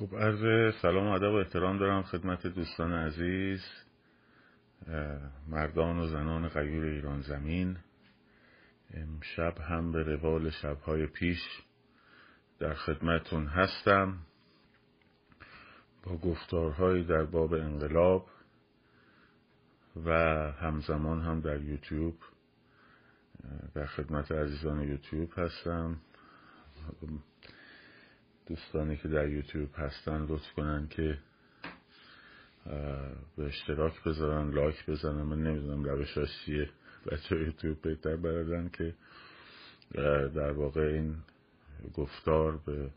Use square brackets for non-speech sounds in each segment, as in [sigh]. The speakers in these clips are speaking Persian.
خب عرض سلام و ادب و احترام دارم خدمت دوستان عزیز مردان و زنان غیور ایران زمین. امشب هم به روال شبهای پیش در خدمتون هستم. با گفتارهایی در باب انقلاب و همزمان هم در یوتیوب در خدمت عزیزان یوتیوب هستم. دوستانی که در یوتیوب هستن لطف کنن که به اشتراک بذارن لایک بزنن. من نمی‌دونم روش چیه. بچه یوتیوب بهتر بردن که در واقع این گفتار به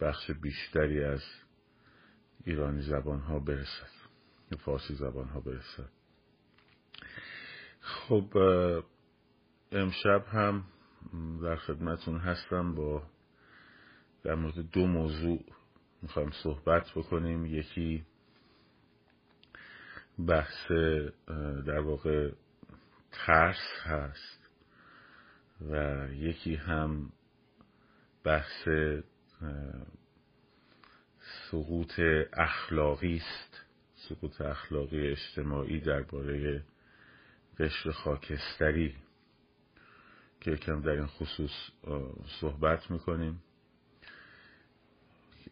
بخش بیشتری از ایرانی زبان ها برسد فارسی زبان ها برسد. خب امشب هم در خدمتون هستم با در مورد دو موضوع می‌خوایم صحبت بکنیم. یکی بحث در واقع ترس هست و یکی هم بحث سقوط اخلاقی است. سقوط اخلاقی اجتماعی درباره قشر خاکستری که یکم در این خصوص صحبت می‌کنیم.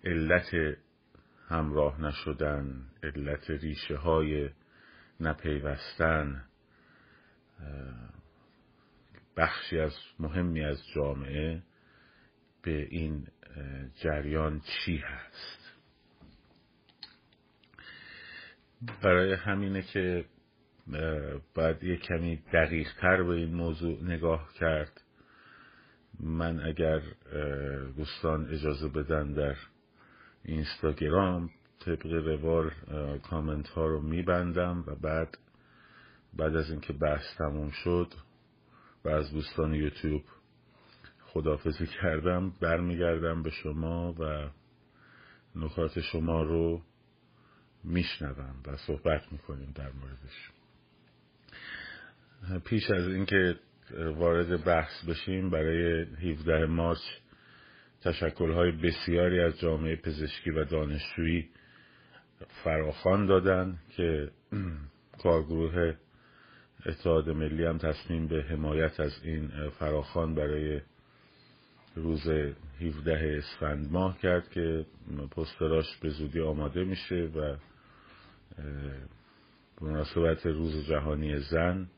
علت همراه نشدن علت ریشه های نپیوستن بخشی از مهمی از جامعه به این جریان چی هست؟ برای همینه که باید یه کمی دقیق تر به این موضوع نگاه کرد. من اگر دوستان اجازه بدن در اینستاگرام طبق روال کامنت ها رو میبندم و بعد بعد از اینکه بحث تموم شد و از دوستان یوتیوب خدافزی کردم برمیگردم به شما و نکات شما رو میشنوم و صحبت می‌کنیم در موردش. پیش از اینکه وارد بحث بشیم برای 17 مارچ تشکلهای بسیاری از جامعه پزشکی و دانشجویی فراخان دادن که [clears throat] کارگروه اتحاد ملی هم تصمیم به حمایت از این فراخان برای روز 17 اسفند ماه کرد که پستراش به زودی آماده میشه و مناسبت روز جهانی زن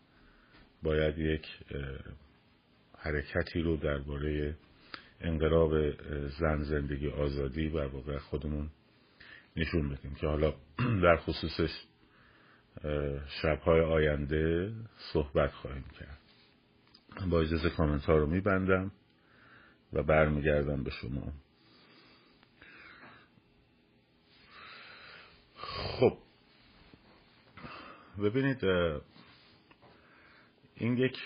باید یک حرکتی رو درباره انقلاب زن زندگی آزادی و واقع خودمون نشون بدیم که حالا [clears throat] در خصوصش شبهای آینده صحبت خواهیم کرد. با اجازه کامنت ها رو میبندم و برمیگردم به شما. خب ببینید این یک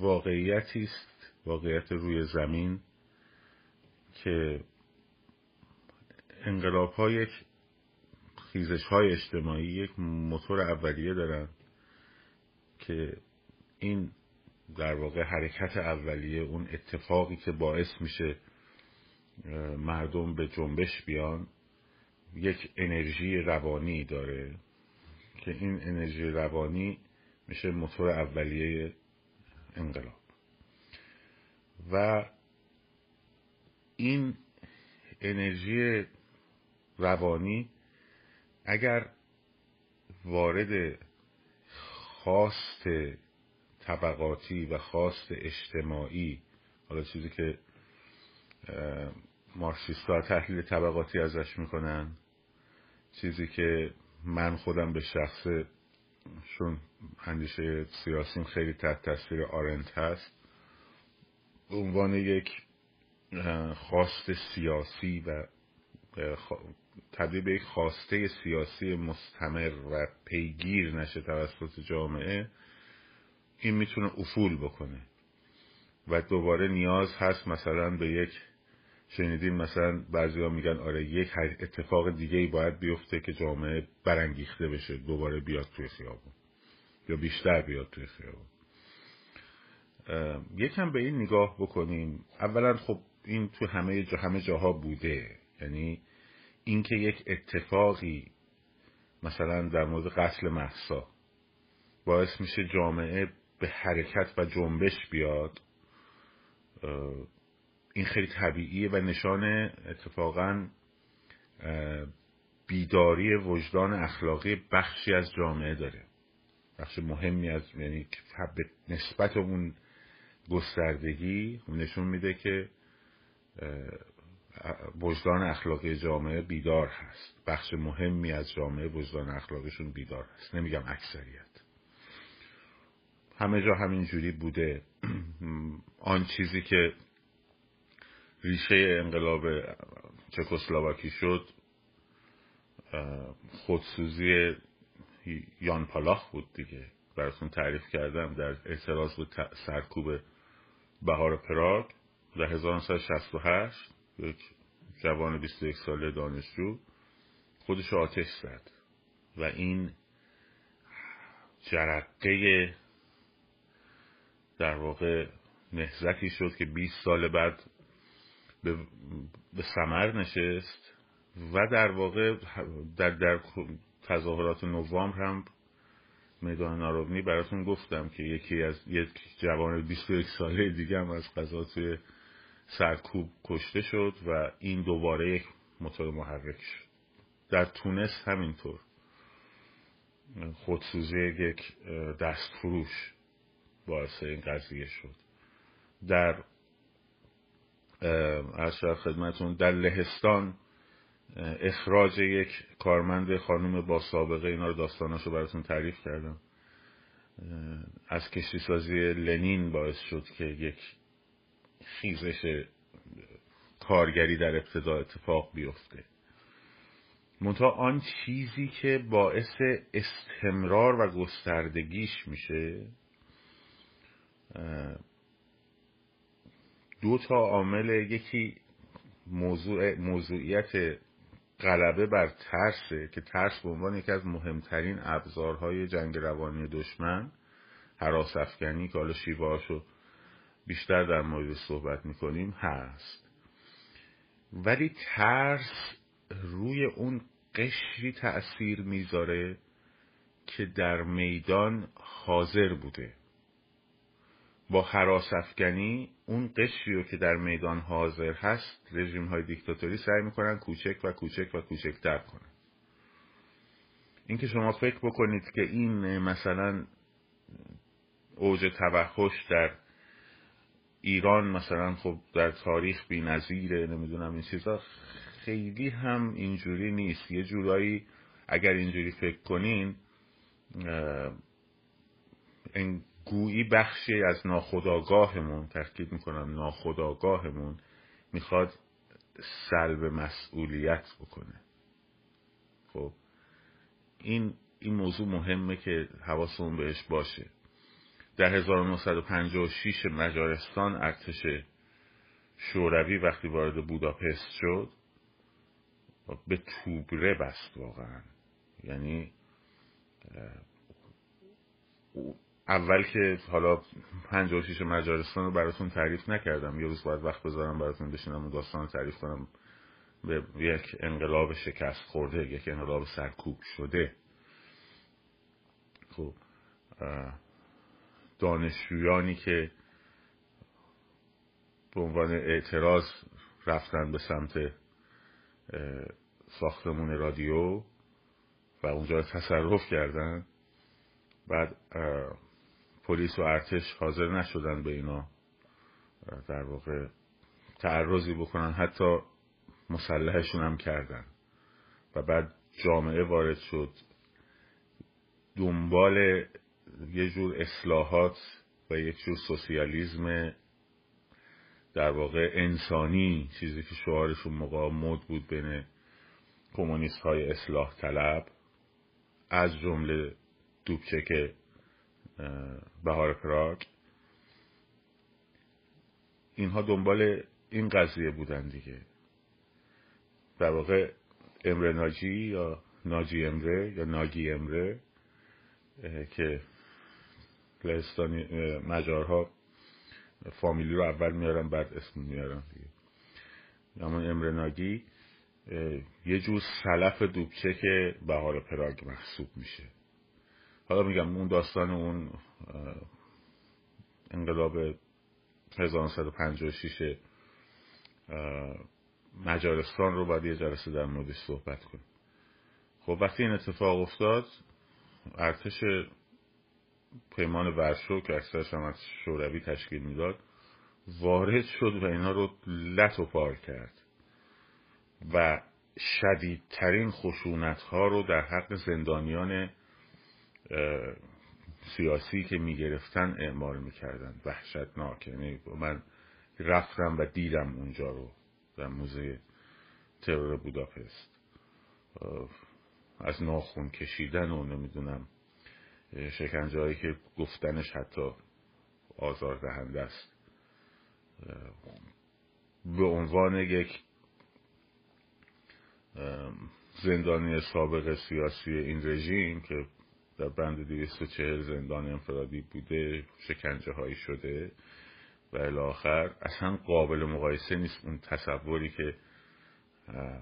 واقعیتی است واقعیت روی زمین. که انقلاب های خیزش های اجتماعی یک موتور اولیه دارن که این در واقع حرکت اولیه اون اتفاقی که باعث میشه مردم به جنبش بیان یک انرژی روانی داره که این انرژی روانی میشه موتور اولیه انقلاب. و این انرژی روانی اگر وارد خواست طبقاتی و خواست اجتماعی حالا چیزی که مارکسیست تحلیل طبقاتی ازش می‌کنن چیزی که من خودم به شخص چون اندیشه سیاسیم خیلی تحت تصویر آرنت هست به عنوان یک خواست سیاسی و تبدیل به یک خواسته سیاسی مستمر و پیگیر نشه توسط جامعه این می‌تونه افول بکنه. و دوباره نیاز هست مثلا به یک شنیدیم مثلا بعضی میگن آره یک اتفاق دیگه ای باید بیفته که جامعه برانگیخته بشه دوباره بیاد توی خیابون. یا بیشتر بیاد توی خیابون. یکم به این نگاه بکنیم. اولا خب این تو همه جا همه جاها بوده. یعنی اینکه یک اتفاقی مثلا در مورد قتل محسا باعث میشه جامعه به حرکت و جنبش بیاد این خیلی طبیعیه و نشان اتفاقا بیداری وجدان اخلاقی بخشی از جامعه داره. بخش مهمی از یعنی نسبت اون گستردگی نشون میده که وجدان اخلاقی جامعه بیدار هست. بخش مهمی از جامعه وجدان اخلاقیشون بیدار هست. نمیگم اکثریت. همه جا همین جوری بوده. [clears throat] آن چیزی که ریشه انقلاب چکسلواکی شد خودسوزی یان پالاخ بود دیگه. براتون تعریف کردم در اعتراض به سرکوب بهار پراگ. در 1968 یک جوان 21 ساله دانشجو خودش آتش زد و این جرقه در واقع نهزتی شد که 20 سال بعد به, به سمر نشست و در واقع در, در تظاهرات نوامبر هم میدان نارونی براتون گفتم که یکی از یک جوان 21 ساله دیگه هم از قضا توی سرکوب کشته شد و این دوباره یک موتور محرک شد. در تونس همینطور. خودسوزی یک دست فروش باعث این قضیه شد. در ارشد خدمتون در لهستان اخراج یک کارمند خانم با سابقه اینا رو داستاناشو براتون تعریف کردم. از کشتی سازی لنین باعث شد که یک خیزش کارگری در ابتدا اتفاق بیفته. منتها آن چیزی که باعث استمرار و گستردگیش میشه دو تا عامل یکی موضوع موضوعیت غلبه بر ترسه که ترس به عنوان یکی از مهمترین ابزارهای جنگ روانی دشمن حراس افکنی که حالا شیوهاشو بیشتر در مورد صحبت می‌کنیم هست. ولی ترس روی اون قشری تأثیر می‌ذاره که در میدان حاضر بوده. با حراس افکنی اون قشری رو که در میدان حاضر هست رژیم های دیکتاتوری سعی می‌کنن کوچک و کوچک و کوچکتر کنن. اینکه شما فکر بکنید که این مثلا اوج توحش در ایران مثلا خب در تاریخ بی نظیره نمی‌دونم این چیزا. خیلی هم اینجوری نیست. یه جورایی اگر اینجوری فکر کنین این گویی بخشی از ناخداگاهمون تاکید می‌کنم ناخداگاهمون می‌خواد سلب مسئولیت بکنه. خب این این موضوع مهمه که حواسمون بهش باشه. در 1956 مجارستان ارتش شوروی وقتی وارد بوداپست شد به توبره بست واقعا. یعنی اول که حالا 56 مجارستان رو براتون تعریف نکردم یه روز باید وقت بذارم براتون بشینم و داستان تعریف کنم. به یک انقلاب شکست خورده یک انقلاب سرکوب شده. خب دانشجویانی که به عنوان اعتراض رفتن به سمت ساختمون رادیو و اونجا تصرف کردن بعد پلیس و ارتش حاضر نشدن به اینا در واقع تعرضی بکنن حتی مسلحشون هم کردن. و بعد جامعه وارد شد. دنبال یه جور اصلاحات و یک جور سوسیالیزم در واقع انسانی چیزی که شعارشون موقع مد بود بین کمونیست های اصلاح طلب از جمله دوبچک بهار پراگ. اینها دنبال این قضیه بودن دیگه. در واقع امره ناجی یا ناجی امره یا ناگی امره که لهستانی مجارها فامیلی رو اول میارن بعد اسم میارن دیگه. اما امره ناگی یه جور سلف دوبچه که بهار پراگ محسوب میشه. حالا میگم اون داستان اون انقلاب 1956 مجارستان رو باید یه جلسه در موردش صحبت کنیم. خب وقتی این اتفاق افتاد ارتش پیمان ورشو که اکثرش هم از شوروی تشکیل می‌داد وارد شد و اینا رو لط و پار کرد و شدیدترین خشونت ها رو در حق زندانیان سیاسی که می‌گرفتن اعمال می‌کردن وحشتناک یعنی من رفتم و دیدم اونجا رو در موزه ترور بوداپست. از ناخون کشیدن و نمی‌دونم شکنجه هایی که گفتنش حتی آزار دهنده است. به عنوان یک زندانی سابق سیاسی این رژیم که در بند 240 زندان انفرادی بوده شکنجه هایی شده و الاخر اصلا قابل مقایسه نیست اون تصوری که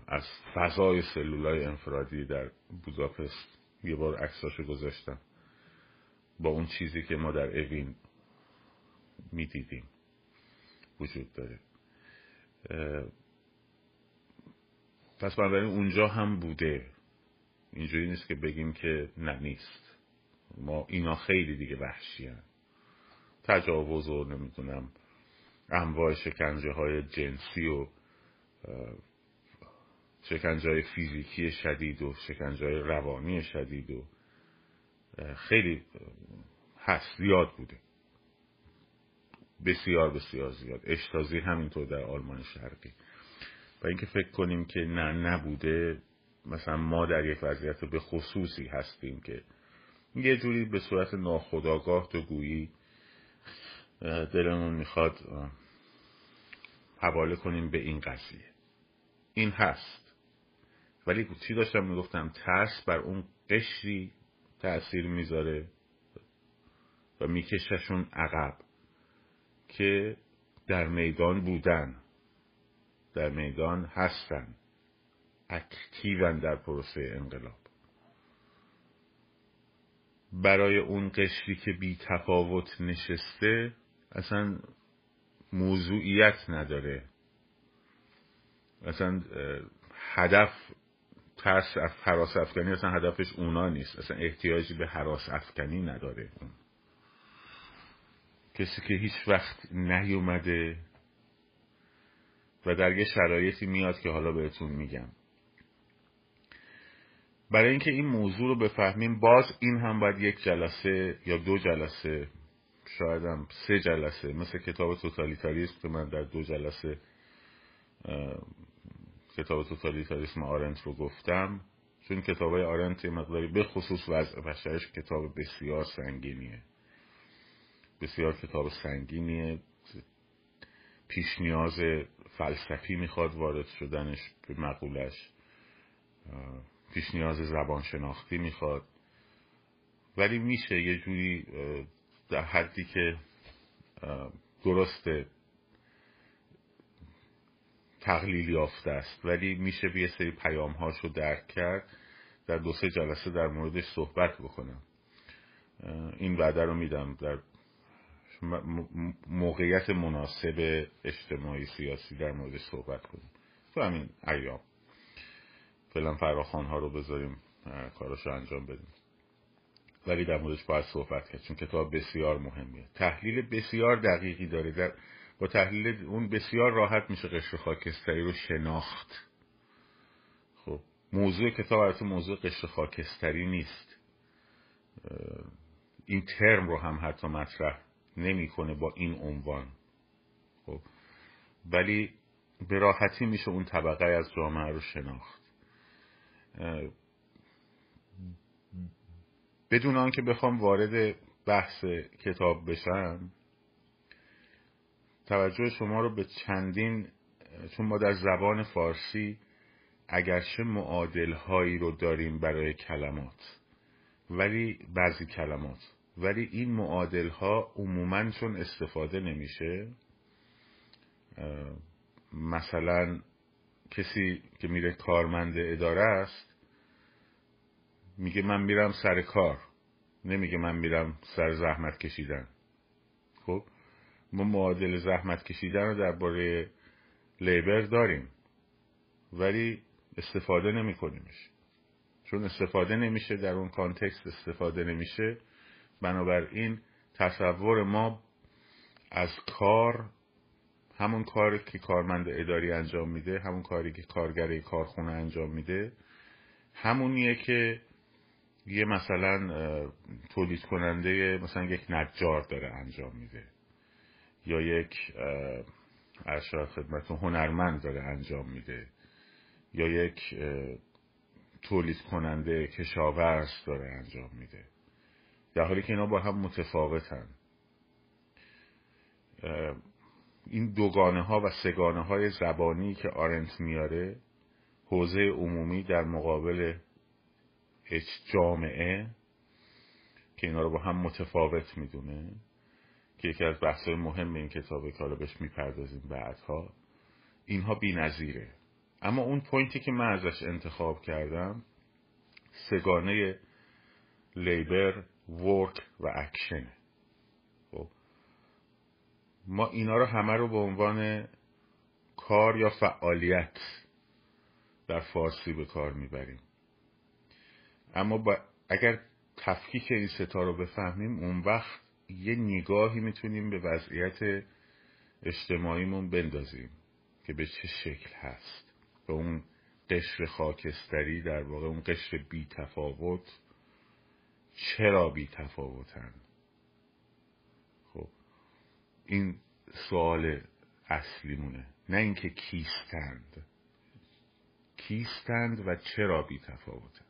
از فضای سلولای انفرادی در بوداپست یه بار عکساشو گذاشتم. با اون چیزی که ما در اوین می‌دیدیم وجود داره. پس بنابراین اونجا هم بوده. اینجوری نیست که بگیم که نه نیست. ما اینا خیلی دیگه وحشی هم. تجاوز و نمی‌دونم. انواع شکنجه های جنسی و شکنجه های فیزیکی شدید و شکنجه های روانی شدید و خیلی هست زیاد بوده. بسیار بسیار زیاد. اشتازی همینطور در آلمان شرقی. و اینکه فکر کنیم که نه نبوده مثلا ما در یک وضعیت به خصوصی هستیم که یه جوری به صورت ناخداگاه تو گویی دلمون می‌خواد حواله کنیم به این قضیه. این هست. ولی چی داشتم می‌گفتم؟ ترس بر اون قشری تأثیر می‌ذاره و میکششون عقب که در میدان بودن در میدان هستن اکتیون در پروسه انقلاب. برای اون قشری که بی تفاوت نشسته اصلا موضوعیت نداره. اصلا هدف ترس حراس افکنی اصلا هدفش اونا نیست. اصلا احتیاجی به حراس افکنی نداره. کسی که هیچ وقت نیومده و در یه شرایطی میاد که حالا بهتون میگم. برای اینکه این موضوع رو بفهمیم باز این هم باید یک جلسه یا دو جلسه شاید هم سه جلسه مثل کتاب توتالیتاریسم که من در دو جلسه کتاب توتالیتاریسم آرنت رو گفتم چون کتاب های آرنت مقداری به خصوص وضع بشرش کتاب بسیار سنگینیه. بسیار کتاب سنگینیه. پیش نیاز فلسفی می‌خواد وارد شدنش به مقولش. پیش نیاز زبان شناختی می‌خواد. ولی میشه یه جوری در حدی که درسته تقلیل یافته است. ولی میشه به یه سری پیام رو درک کرد در دو سه جلسه در موردش صحبت بکنم. این وعده رو میدم در موقعیت مناسب اجتماعی سیاسی در موردش صحبت کنیم. تو همین ایام. فعلا فراخان ها رو بذاریم کارش رو انجام بدیم. ولی در موردش باید صحبت کرد چون کتاب بسیار مهمیه. تحلیل بسیار دقیقی داره. در با تحلیل اون بسیار راحت میشه قشر خاکستری رو شناخت. خب موضوع کتاب البته موضوع قشر خاکستری نیست. این ترم رو هم حتی مطرح نمی‌کنه با این عنوان. خب ولی به راحتی میشه اون طبقه از جامعه رو شناخت. بدون آنکه بخوام وارد بحث کتاب بشم توجه شما رو به چندین چون ما در زبان فارسی اگرچه معادل هایی رو داریم برای کلمات ولی بعضی کلمات ولی این معادل ها عموما چون استفاده نمیشه مثلا کسی که میره کارمند اداره است میگه من میرم سر کار نمیگه من میرم سر زحمت کشیدن. خب؟ ما معادل زحمت کشیدن رو درباره لیبر داریم ولی استفاده نمی کنیمش چون استفاده نمیشه در اون کانتکست استفاده نمیشه. بنابراین تصور ما از کار همون کاری که کارمند اداری انجام میده همون کاری که کارگر کارخونه انجام میده همونیه که یه مثلا تولید کننده مثلا یک نجار داره انجام میده. یا یک ارشاد خدمت هنرمند داره انجام میده یا یک تولید کننده کشاورز داره انجام میده. در حالی که اینا با هم متفاوتن. این دوگانه ها و سگانه های زبانی که آرنت میاره حوزه عمومی در مقابل جامعه که اینا رو با هم متفاوت می‌دونه. که یکی از بحث مهم این کتابه که حالا بهش می‌پردازیم بعدها اینها بی نظیره. اما اون پوینتی که من ازش انتخاب کردم سگانه لیبر ورک و اکشنه خب ما اینا رو همه رو به عنوان کار یا فعالیت در فارسی به کار می‌بریم اما با اگر تفکیک این ستا رو بفهمیم اون وقت یه نگاهی می‌تونیم به وضعیت اجتماعیمون بندازیم که به چه شکل هست. به اون قشر خاکستری در واقع اون قشر بی تفاوت چرا بی تفاوتن خب این سوال اصلیمونه. نه اینکه کیستند. کیستند و چرا بی تفاوتن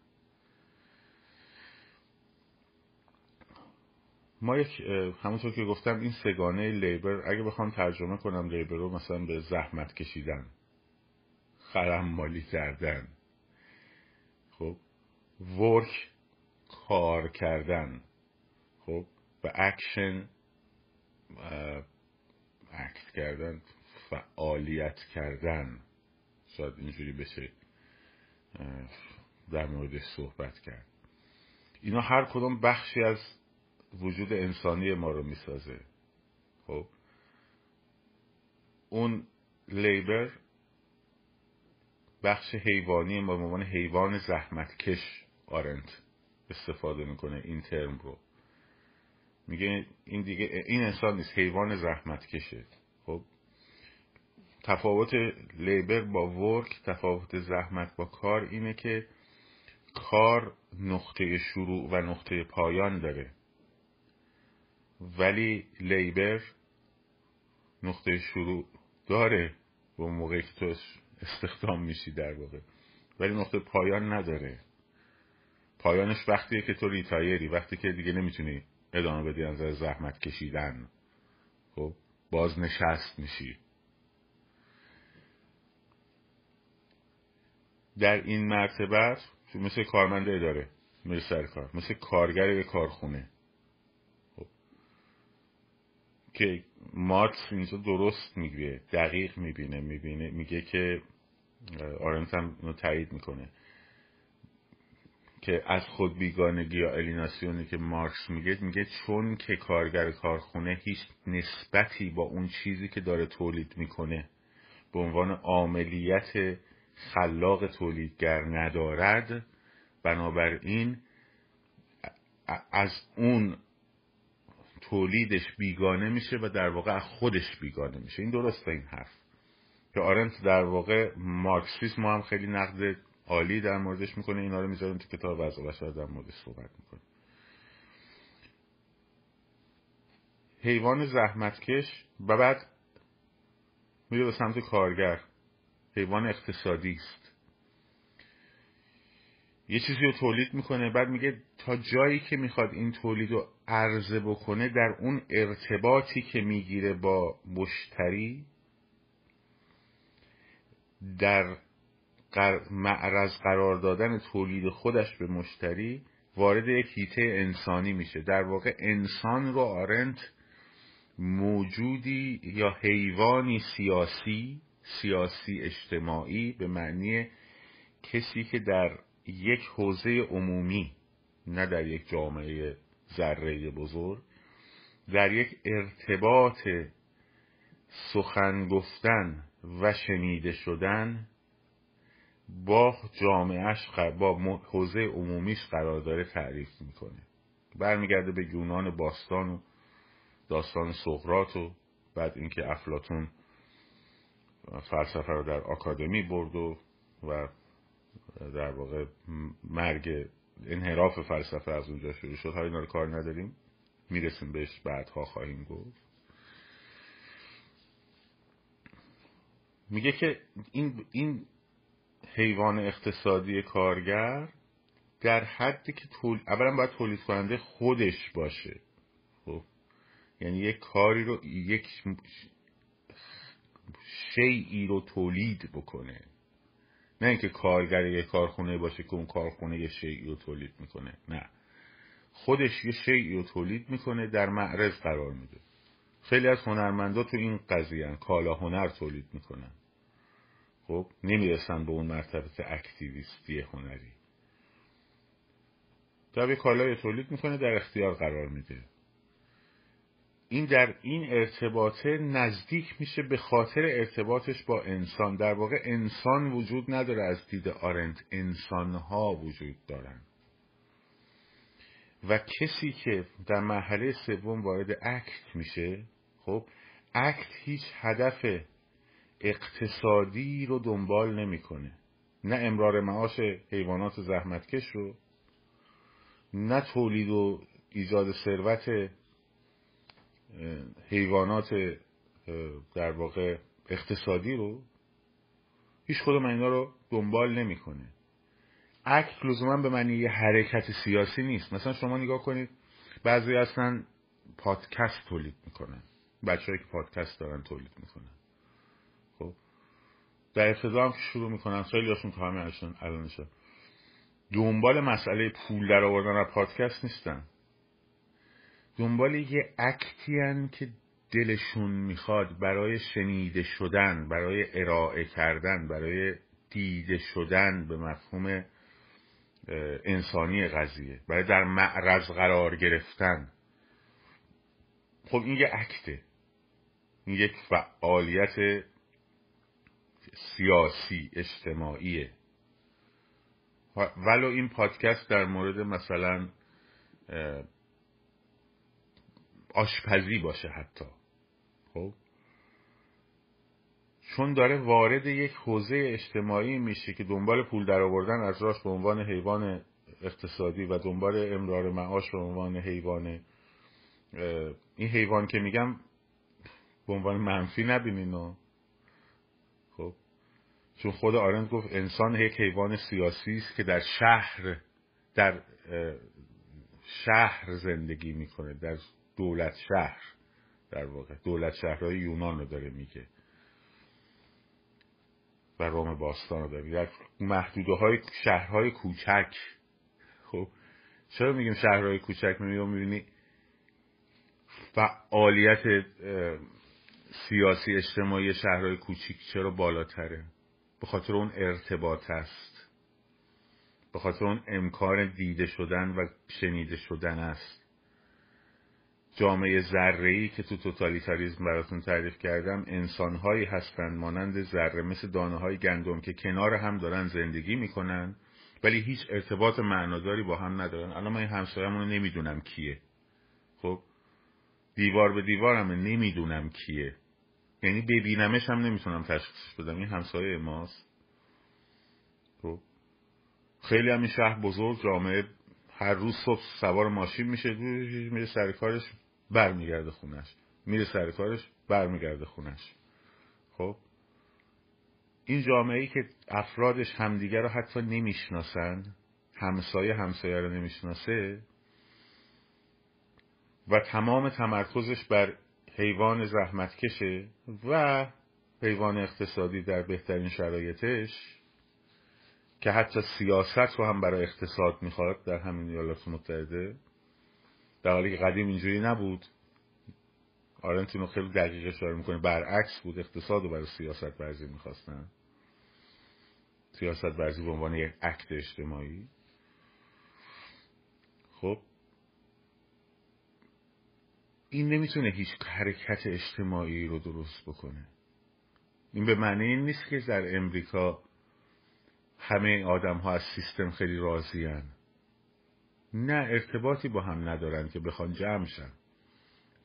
ما یک همونطور که گفتم این سه‌گانه labor اگه بخوام ترجمه کنم labor رو مثلا به زحمت کشیدن خرحمالی کردن خب work کار کردن خب و اکشن اکت کردن فعالیت کردن شاید اینجوری بشه در موردش صحبت کرد. اینا هر کدوم بخشی از وجود انسانی ما رو می‌سازه. خب؟ اون لیبر بخش حیوانی ما به عنوان حیوان زحمتکش آرنت استفاده می‌کنه این ترم رو. میگه این دیگه این انسان نیست حیوان زحمتکشه. خب؟ تفاوت لیبر با ورک تفاوت زحمت با کار اینه که کار نقطه شروع و نقطه پایان داره. ولی لیبر نقطه شروع داره به اون که تو استخدام میشی در واقع. ولی نقطه پایان نداره. پایانش وقتیه که تو ریتایری وقتی که دیگه نمی‌تونی ادامه بدی از زحمت کشیدن. خب باز نشست میشی. در این مرتبه مثل کارمند اداره میره سر کار مثل کارگر یه کارخونه خب. که مارکس اینجا درست میگه دقیق می‌بینه می‌بینه میگه که آرنت هم اینو تایید می‌کنه که از خود بیگانگی یا الیناسیونی که مارکس میگه میگه چون که کارگر کارخونه هیچ نسبتی با اون چیزی که داره تولید می‌کنه به عنوان عاملیت خلاق تولیدگر ندارد بنابراین از اون تولیدش بیگانه میشه و در واقع از خودش بیگانه میشه. این درسته این حرف. که آرنت در واقع مارکسیسم هم خیلی نقد عالی در موردش می‌کنه. اینا رو می‌ذاریم تو کتاب وضع بشر در موردش صحبت می‌کنه. حیوان زحمتکش و بعد میره به سمت کارگر. حیوان اقتصادی است. یه چیزی رو تولید می‌کنه. بعد میگه تا جایی که می‌خواد این تولید رو عرضه بکنه در اون ارتباطی که می‌گیره با مشتری در معرض قرار دادن تولید خودش به مشتری وارد یک هیته انسانی میشه. در واقع انسان رو آرنت موجودی یا حیوانی سیاسی سیاسی اجتماعی به معنی کسی که در یک حوزه عمومی نه در یک جامعه ذره بزرگ در یک ارتباط سخن گفتن و شنیده شدن با جامعهش با حوزه عمومیش قرار داره تعریف می‌کنه. برمیگرده به یونان باستان و داستان سقرات و بعد اینکه افلاتون فلسفه رو در آکادمی برد و و در واقع مرگ انحراف فلسفه از اونجا شروع شد. ها اینا رو کار نداریم. می‌رسیم بهش بعدها خواهیم گفت. میگه که این, این حیوان اقتصادی کارگر در حدی که تول... اولا باید تولید کننده خودش باشه. خب؟ یعنی یک کاری رو یک شیعی رو تولید بکنه. نه اینکه کارگر یک کارخونه باشه که اون کارخونه یه شیعی رو تولید می‌کنه. نه. خودش یه شیعی رو تولید می‌کنه در معرض قرار میده. خیلی از هنرمندا تو این قضیه کالا هنر تولید می‌کنن. خب نمی‌رسن به اون مرتبه اکتیویستی هنری. در یه کالای تولید می‌کنه در اختیار قرار میده. این در این ارتباطه نزدیک میشه به خاطر ارتباطش با انسان. در واقع انسان وجود نداره از دید آرنت انسانها وجود دارن. و کسی که در مرحله سوم وارد اکت میشه خب اکت هیچ هدف اقتصادی رو دنبال نمی‌کنه. نه امرار معاش حیوانات زحمتکش رو نه تولید و ایجاد ثروت حیوانات در واقع اقتصادی رو هیچ خودم اینا رو دنبال نمی‌کنه. اکت لزوما به معنی یه حرکت سیاسی نیست. مثلا شما نگاه کنید بعضی اصلا پادکست تولید می‌کنن. بچههایی که پادکست دارن تولید می‌کنن. خب؟ در ابتدا هم شروع می‌کنن خیلی هاشون که همه الانشون دنبال مسئله پول در آوردن از پادکست نیستن. دنبال یه اکتی که دلشون می‌خواد برای شنیده شدن برای ارائه کردن برای دیده شدن به مفهوم انسانی قضیه برای در معرض قرار گرفتن. خب این یه اکته. این یک فعالیت سیاسی اجتماعیه. ولو این پادکست در مورد مثلا آشپزی باشه حتی. خب؟ چون داره وارد یک حوزه اجتماعی میشه که دنبال پول در آوردن از راش به عنوان حیوان اقتصادی و دنبال امرار معاش به عنوان حیوان این حیوان که میگم به عنوان منفی نبینین خب؟ چون خود آرند گفت انسان یک حیوان سیاسی است که در شهر در شهر زندگی می‌کنه در دولت شهر. در واقع دولت شهرهای یونان رو داره میگه. و روم باستان رو داره در محدوده های شهرهای کوچک. خب چرا میگیم شهرهای کوچک؟ میگیم می‌بینی فعالیت سیاسی اجتماعی شهرهای کوچیک چرا بالاتره؟ به خاطر اون ارتباط است. به خاطر اون امکان دیده شدن و شنیده شدن است. جامعه ذره که تو توتالیتاریزم براتون تعریف کردم انسانهایی هستند مانند ذره مثل دانه های گندم که کنار هم دارن زندگی می‌کنن ولی هیچ ارتباط معناداری با هم ندارن. الان من همسایه‌مون رو نمی‌دونم کیه. خب؟ دیوار به دیوار هم نمی‌دونم کیه. یعنی ببینمش هم نمی‌تونم تشخیص بدم. این همسایه ماست. خب؟ خیلی هم این شهر بزرگ جامعه هر روز صبح سوار ماشین میشه میره سر کارش. برمیگرده خونش. میره سر کارش برمیگرده خونش. خب؟ این جامعه ای که افرادش همدیگر رو حتی نمی‌شناسن همسایه همسایه رو نمی‌شناسه و تمام تمرکزش بر حیوان زحمتکشه و حیوان اقتصادی در بهترین شرایطش که حتی سیاست رو هم برای اقتصاد می‌خواد در همین ایالات متحده. در حالی که قدیم اینجوری نبود. آرنت اینو خیلی دقیق اشاره می‌کنه. برعکس بود. اقتصاد رو برای سیاست ورزی می‌خواستن. سیاست ورزی به عنوان یک عکت اجتماعی. خب. این نمی‌تونه هیچ حرکت اجتماعی رو درست بکنه. این به معنی این نیست که در امریکا همه آدم ها از سیستم خیلی راضی نه ارتباطی با هم ندارن که بخوان جمع شن.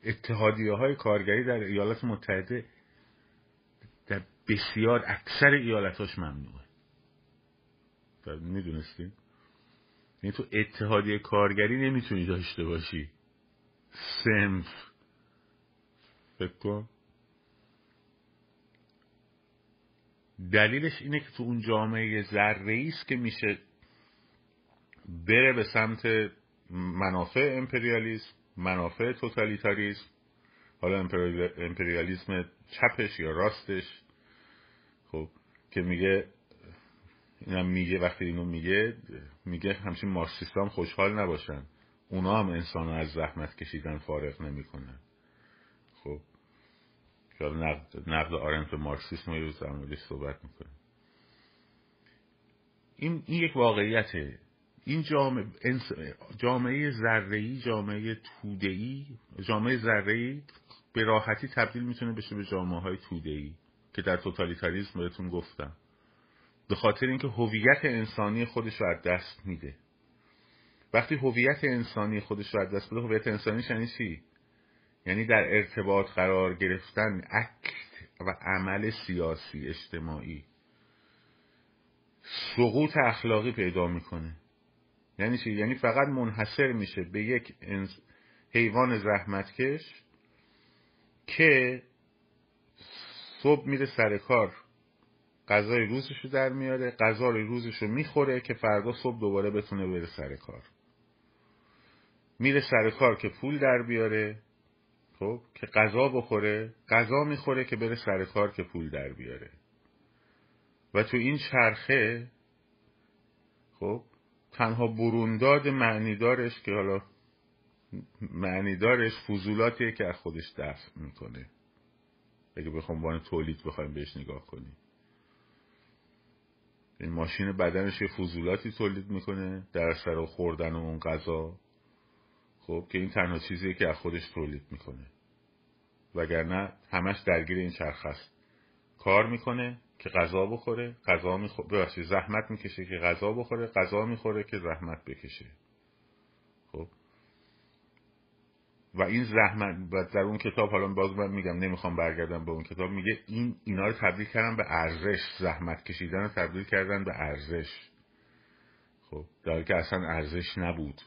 اتحادیه های کارگری در ایالات متحده در بسیار اکثر ایالتاش ممنوعه. می‌دونستین؟ یعنی تو اتحادیه کارگری نمی‌تونی داشته باشی. سنف فکر دلیلش اینه که تو اون جامعه ذره است که میشه بره به سمت منافع امپریالیسم منافع توتالیتاریسم. حالا امپریالیسم چپش یا راستش؟ خب که میگه اینم میگه وقتی اینو میگه میگه همچین مارکسیست هم خوشحال نباشن. اونا هم انسان از زحمت کشیدن فارغ نمی‌کنن. خب که نقد, نقد آرنت مارکسیسم رو در صحبت می‌کنه این, این یک واقعیته. این جامعه جامعه ذره‌ای جامعه توده‌ای جامعه ذره‌ای به راحتی تبدیل می‌تونه بشه به جامعه های توده‌ای که در توتالیتاریسم بهتون گفتم. به خاطر اینکه هویت انسانی خودش رو از دست میده. وقتی هویت انسانی خودش رو از دست بده هویت انسانی یعنی چی؟ یعنی در ارتباط قرار گرفتن اکت و عمل سیاسی اجتماعی. سقوط اخلاقی پیدا می‌کنه. یعنی چی؟ یعنی فقط منحصر میشه به یک حیوان زحمتکش که صبح میره سر کار. غذای روزش رو در میاره غذای روزش رو می‌خوره که فردا صبح دوباره بتونه بره سر کار. میره سر کار که پول در بیاره خب که غذا بخوره غذا می‌خوره که بره سر کار که پول در بیاره. و تو این چرخه خب تنها برونداد معنیدارش که حالا معنیدارش فضولاتیه که از خودش دفع می‌کنه. اگه بخوام بان تولید بخوایم بهش نگاه کنیم. این ماشین بدنش یه فضولاتی تولید می‌کنه در سر خوردن اون غذا. خب که این تنها چیزیه که از خودش تولید می‌کنه. وگرنه همش درگیر این چرخ است. کار می‌کنه که غذا بخوره غذا می‌خوره ببخشید زحمت می‌کشه که غذا بخوره غذا می‌خوره که زحمت بکشه. خب؟ و این زحمت و در اون کتاب حالا باز من میگم نمی‌خوام برگردم به اون کتاب میگه این اینا رو تبدیل کردن به ارزش زحمت کشیدن رو تبدیل کردن به ارزش. خب؟ در که اصلا ارزش نبود.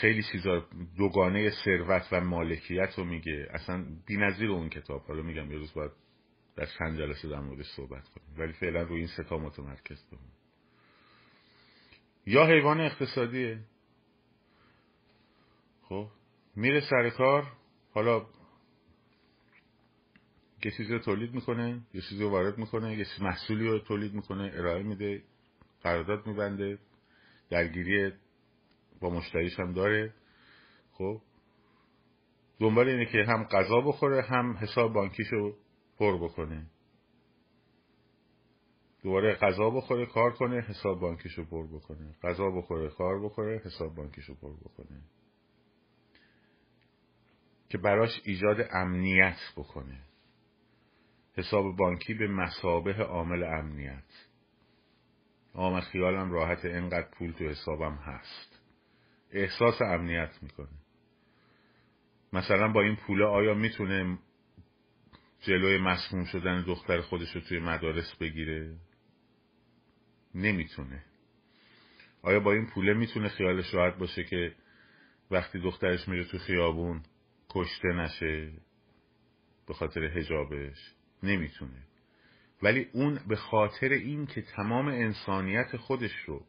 خیلی چیزا دوگانه ثروت و مالکیت رو میگه. اصلا نظیر اون کتاب حالا میگم. یه روز باید در چند جلسه در موردش صحبت کنیم. ولی فعلا روی این ستا متمرکز بمون یا حیوان اقتصادیه. خب میره سر کار. حالا یه چیزی رو تولید می‌کنه یه چیزی رو وارد می‌کنه یه محصولی رو تولید می‌کنه ارائه میده قرارداد میبنده درگیری با مشتریش هم داره. خب. دنبال اینه که هم غذا بخوره هم حساب بانکیشو پر بکنه. دوباره غذا بخوره کار کنه حساب بانکیشو پر بکنه. غذا بخوره کار بخوره حساب بانکیشو پر بکنه. که براش ایجاد امنیت بکنه. حساب بانکی به مسابه عامل امنیت. آمد خیالم راحت اینقدر پول تو حسابم هست. احساس امنیت می‌کنه. مثلا با این پوله آیا می‌تونه جلوی مسموم شدن دختر خودش رو توی مدارس بگیره؟ نمی‌تونه. آیا با این پوله می‌تونه خیالش راحت باشه که وقتی دخترش میره تو خیابون کشته نشه به خاطر هجابش نمی‌تونه. ولی اون به خاطر این که تمام انسانیت خودش رو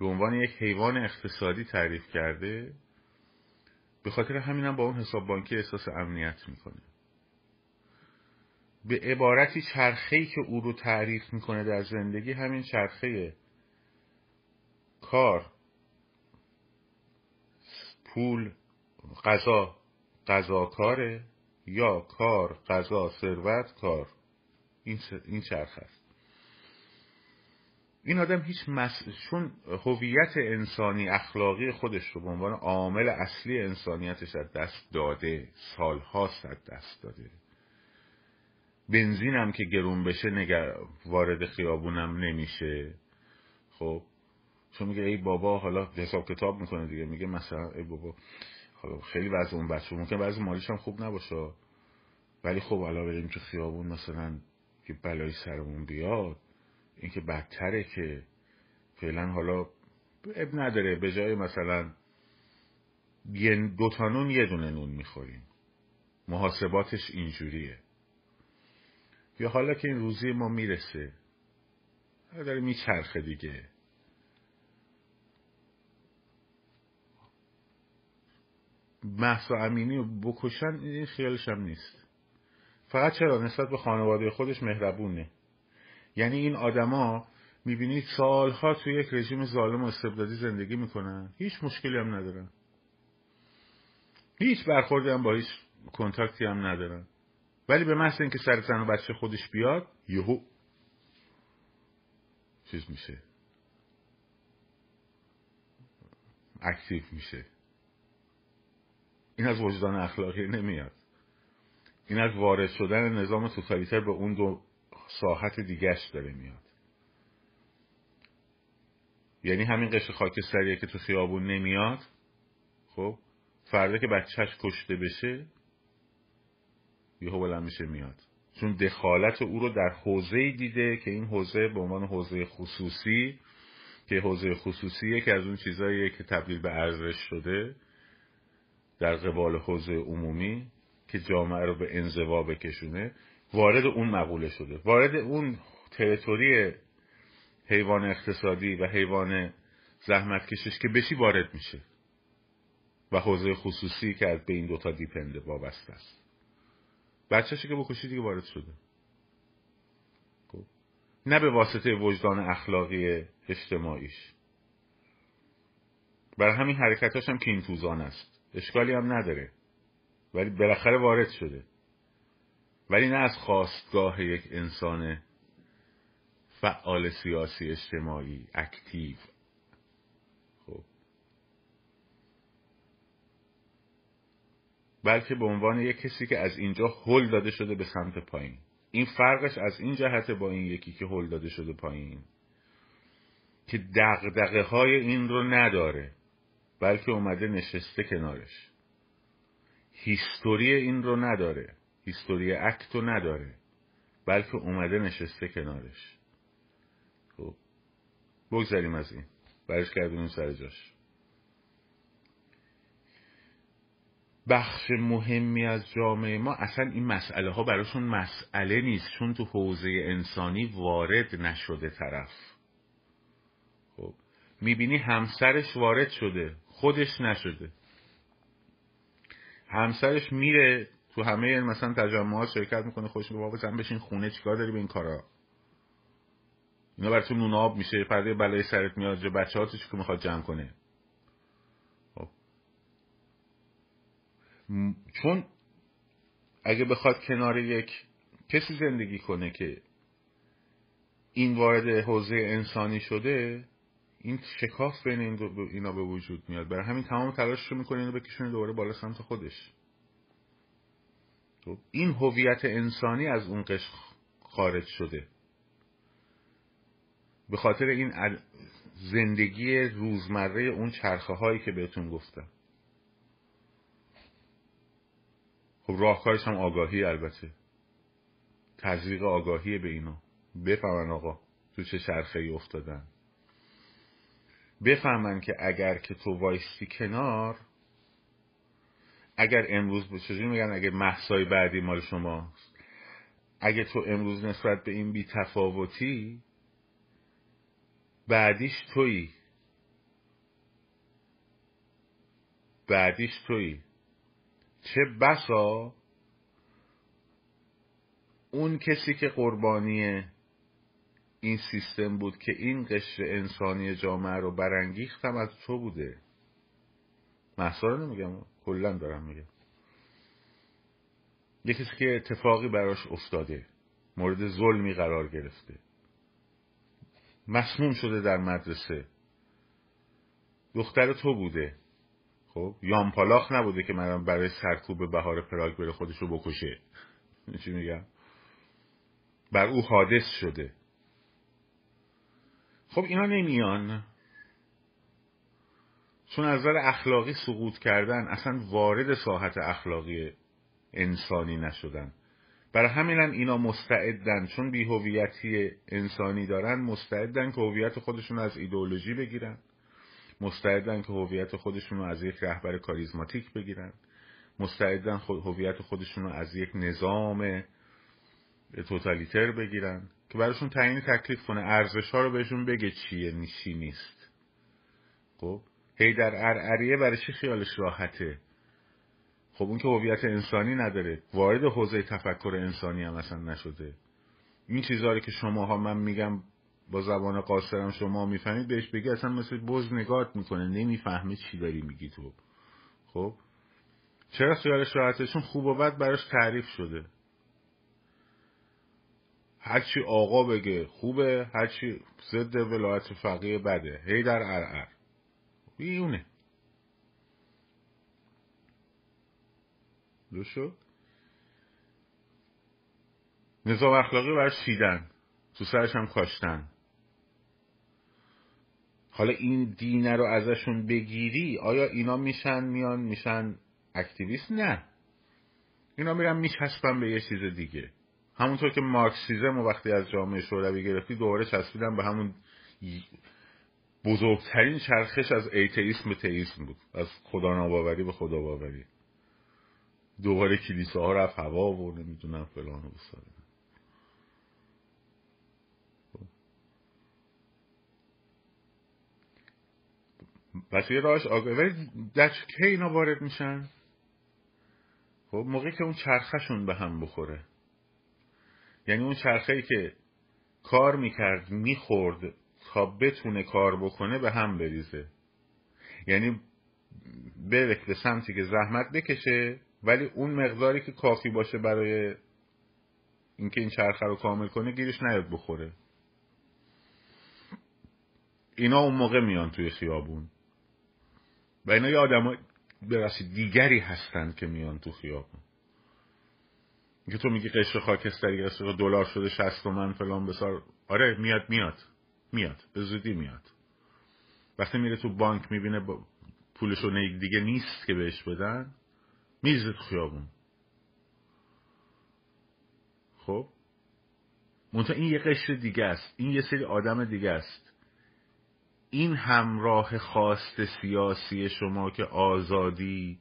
به عنوان یک حیوان اقتصادی تعریف کرده به خاطر همینم با اون حساب بانکی احساس امنیت می‌کنه. به عبارتی چرخه‌ای که او رو تعریف می‌کنه در زندگی همین چرخه کار پول غذا غذا کاره یا کار غذا ثروت کار. این این چرخ است. این آدم هیچ مس... چون هویت انسانی اخلاقی خودش رو به عنوان عامل اصلی انسانیتش از دست داده سالهاست از دست داده. بنزینم که گرون بشه نگر... وارد خیابونم نمیشه. خب چون میگه ای بابا حالا حساب کتاب می‌کنه دیگه میگه مثلا ای بابا حالا خیلی وضع اون بچه ممکن بعضی مالیش هم خوب نباشه. ولی خب حالا بریم تو خیابون مثلا که بلایی سرمون بیاد. این که بدتره که فعلا حالا اب نداره. به جای مثلا دو تا نون یه دونه نون می‌خوریم. محاسباتش اینجوریه. یا حالا که این روزی ما می‌رسه داره میچرخه دیگه. محسا امینی بکشن این خیالش هم نیست. فقط چرا؟ نسبت به خانواده خودش مهربونه. یعنی این آدما می‌بینید سالها توی یک رژیم ظالم و استبدادی زندگی می‌کنن. هیچ مشکلی هم ندارن. هیچ برخوردی هم با هیچ کنتاکتی هم ندارن. ولی به محض اینکه سر زن و بچه خودش بیاد یهو چیز میشه. اکتیو میشه. این از وجدان اخلاقی نمیاد. این از وارد شدن نظام توتالیتر به اون دو ساحت دیگهش داره میاد. یعنی همین قشر خاکستریه که تو خیابون نمیاد خب فردا که بچهش کشته بشه یهو بلند میشه میاد. چون دخالت او رو در حوزه دیده که این حوزه به عنوان حوزه خصوصی که حوزه خصوصیه که از اون چیزاییه که تبدیل به ارزش شده در قبال حوزه عمومی که جامعه رو به انزوا بکشونه. وارد اون مقوله شده. وارد اون تریتوری حیوان اقتصادی و حیوان زحمت کشش که بشی وارد میشه. و حوزه خصوصی که از به این دوتا دیپنده وابسته است. بچهشی که بکشی دیگه وارد شده. خب. نه به واسطه وجدان اخلاقی اجتماعیش. برای همین حرکتاش هم کینتوزان است. اشکالی هم نداره. ولی بالاخره وارد شده. ولی نه از خواستگاه یک انسان فعال سیاسی اجتماعی اکتیو. خب. بلکه به عنوان یک کسی که از اینجا هل داده شده به سمت پایین. این فرقش از این جهت با این یکی که هل داده شده پایین که دقدقه های این رو نداره بلکه اومده نشسته کنارش. هیستوری این رو نداره. هیستوری اکتو نداره بلکه اومده نشسته کنارش. خب بگذاریم از این. برش کردیم سر جاش. بخش مهمی از جامعه ما اصلا این مسئله ها براشون مسئله نیست چون تو حوزه انسانی وارد نشده طرف. خب می‌بینی همسرش وارد شده خودش نشده. همسرش میره تو همه مثلا تجمعات شرکت می‌کنه خوش بابا زن بشین خونه چیکار داری به این کارا؟ اینا برای تو نون آب میشه؟ پرده بلای سرت میاد جا بچه ها که می‌خواد جمع کنه؟ خب. چون اگه بخواد کنار یک کسی زندگی کنه که این وارد حوزه انسانی شده این شکاف بین این اینا به وجود میاد. برای همین تمام تلاشش رو می‌کنه اینو بکشونه دوباره بالا سمت خودش. این هویت انسانی از اون قشر خارج شده. به خاطر این زندگی روزمره اون چرخه هایی که بهتون گفتم. خب راهکارش هم آگاهی البته. تزریق آگاهی به اینو. بفهمن آقا تو چه چرخه ای افتادن. بفهمن که اگر که تو وایستی کنار اگر امروز چجوری میگن اگه محسای بعدی مال شما؟ اگه تو امروز نسبت به این بی تفاوتی بعدیش تویی. بعدیش تویی. چه بسا اون کسی که قربانی این سیستم بود که این قشر انسانی جامعه رو برانگیختم از تو بوده. محسا رو نمیگم. کلا دارم میگم. یه کسی که اتفاقی براش افتاده مورد ظلمی قرار گرفته. مسموم شده در مدرسه. دختر تو بوده. خب یامپالاخ نبوده که من برای سرکوب بهار پراگ بره خودشو بکشه. [laughs] چی میگم؟ بر او حادث شده. خب اینا نمیان. چون از نظر اخلاقی سقوط کردن اصلا وارد ساحت اخلاقی انسانی نشدن. برای همینم اینا مستعدن. چون بیهویتی انسانی دارن مستعدن که هویت خودشون از ایدئولوژی بگیرن. مستعدن که هویت خودشون رو از یک رهبر کاریزماتیک بگیرن. مستعدن هویت خودشون رو از یک نظام توتالیتر بگیرن. که براشون تعیین تکلیف کنه. ارزش ها رو بهشون بگه چیه نیشی نیست. خب؟ هی در ارعریه برای چی خیالش راحته؟ خب اون که هویت انسانی نداره. وارد حوزه تفکر انسانی هم اصلا نشده. این چیزهایی که شماها من میگم با زبان قاصرم شما می‌فهمید بهش بگی اصلا مثل بز نگات می‌کنه. نمی‌فهمه چی داری میگی تو. خب؟ چرا خیالش راحته؟ چون خوب و بد براش تعریف شده. هرچی آقا بگه خوبه هرچی ضد ولایت فقیه بده. هی در ارعر. بیونه دو شد؟ نظام اخلاقی برش شیدن تو سرش هم کاشتن. حالا این دینه رو ازشون بگیری آیا اینا میشن میان میشن اکتیویست؟ نه. اینا میرن میچسبن به یه چیز دیگه. همونطور که مارکسیزم و وقتی از جامعه شوروی گرفتی دوباره چسبیدن به همون بزرگترین چرخش از ایتئیسم به تئیسم بود. از خدا ناباوری به خدا باوری دوباره کلیساها رفت هوا و نمی‌دونم فلان و بساره یه راهش آگاه ولی در که اینا وارد میشن؟ خب موقعی که اون چرخشون به هم بخوره. یعنی اون چرخه که کار می‌کرد می‌خورد تا بتونه کار بکنه به هم بریزه. یعنی بره به سمتی که زحمت بکشه ولی اون مقداری که کافی باشه برای اینکه این چرخه رو کامل کنه گیرش نیاد بخوره. اینا اون موقع میان توی خیابون. و اینا یه آدم برسید دیگری هستند که میان تو خیابون. که تو میگی قشر خاکستری قشر دلار شده 60 تومن فلان بسار. آره میاد میاد. میاد به زودی میاد. وقتی میره تو بانک می‌بینه پولشو دیگه نیست که بهش بدن تو خیابون. خب؟ منتها این یه قشر دیگه است. این یه سری آدم دیگه است. این همراه خواست سیاسی شما که آزادی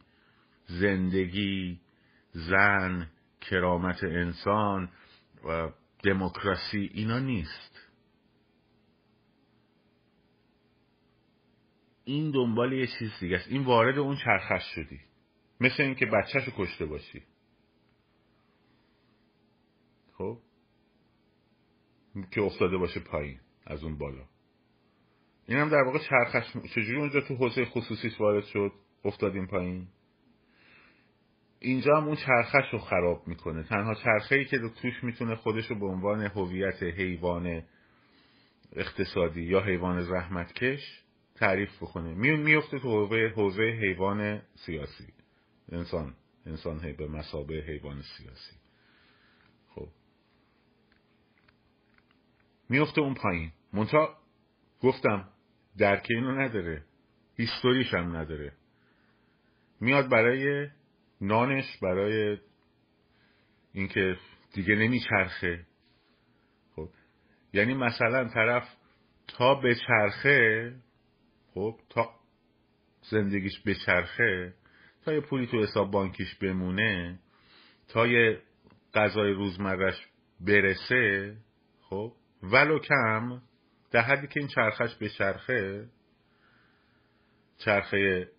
زندگی زن کرامت انسان و دموکراسی اینا نیست. این دنبال یه چیز دیگه است. این وارد اون چرخش شدی. مثل اینکه بچهش رو کشته باشی. خب؟ که افتاده باشه پایین از اون بالا. این هم در واقع چرخش چجوری اونجا تو حوزه خصوصی وارد شد؟ افتادیم پایین. اینجا هم اون چرخش رو خراب می‌کنه. تنها چرخه ای که توش می‌تونه خودش رو به عنوان هویت حیوان اقتصادی یا حیوان زحمتکش تعریف بکنه میون میفته تو حوزه حیوان سیاسی. انسان. انسان به مسابه حیوان سیاسی. خب. میفته اون پایین. منتها گفتم درک اینو نداره. هیستوریش هم نداره. میاد برای نانش برای اینکه دیگه نمیچرخه. خب. یعنی مثلا طرف تا به چرخه خب تا زندگیش به چرخه تا یه پولی تو حساب بانکیش بمونه تا یه غذای روزمرش برسه خب ولو کم در حدی که این چرخش به چرخه چرخه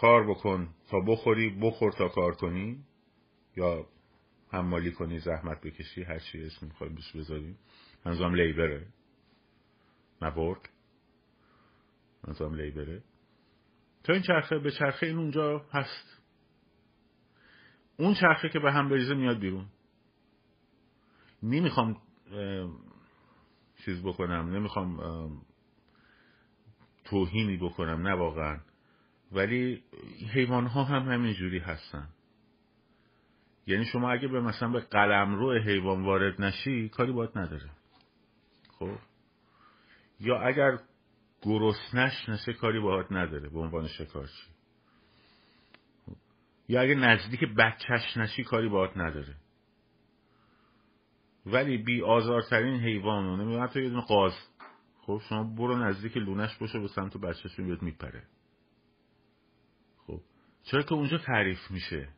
کار بکن تا بخوری بخور تا کار کنی یا حمالی کنی زحمت بکشی هر چی اسم می‌خوایم بهش بذاریم منظورم لیبره. نه منظورم لیبره. تا این چرخه به چرخه این اونجا هست. اون چرخه که به هم بریزه میاد بیرون. نمی‌خوام چیز بکنم نمی‌خوام توهینی بکنم نه واقعا. ولی حیوان ها هم همین جوری هستن. یعنی شما اگه به مثلا به قلم رو حیوان وارد نشی کاری باید نداره. خب؟ یا اگر گرسنش نشه کاری باید نداره به عنوان شکارچی. یا اگه نزدیک بچهش نشی کاری باید نداره. ولی بی آزارترین حیوان نمی‌دونم حتی یه دونه قاز. خب شما برو نزدیک لونش باشه به سمت بچهش بیاد میپره. خب چرا که اونجا تعریف میشه؟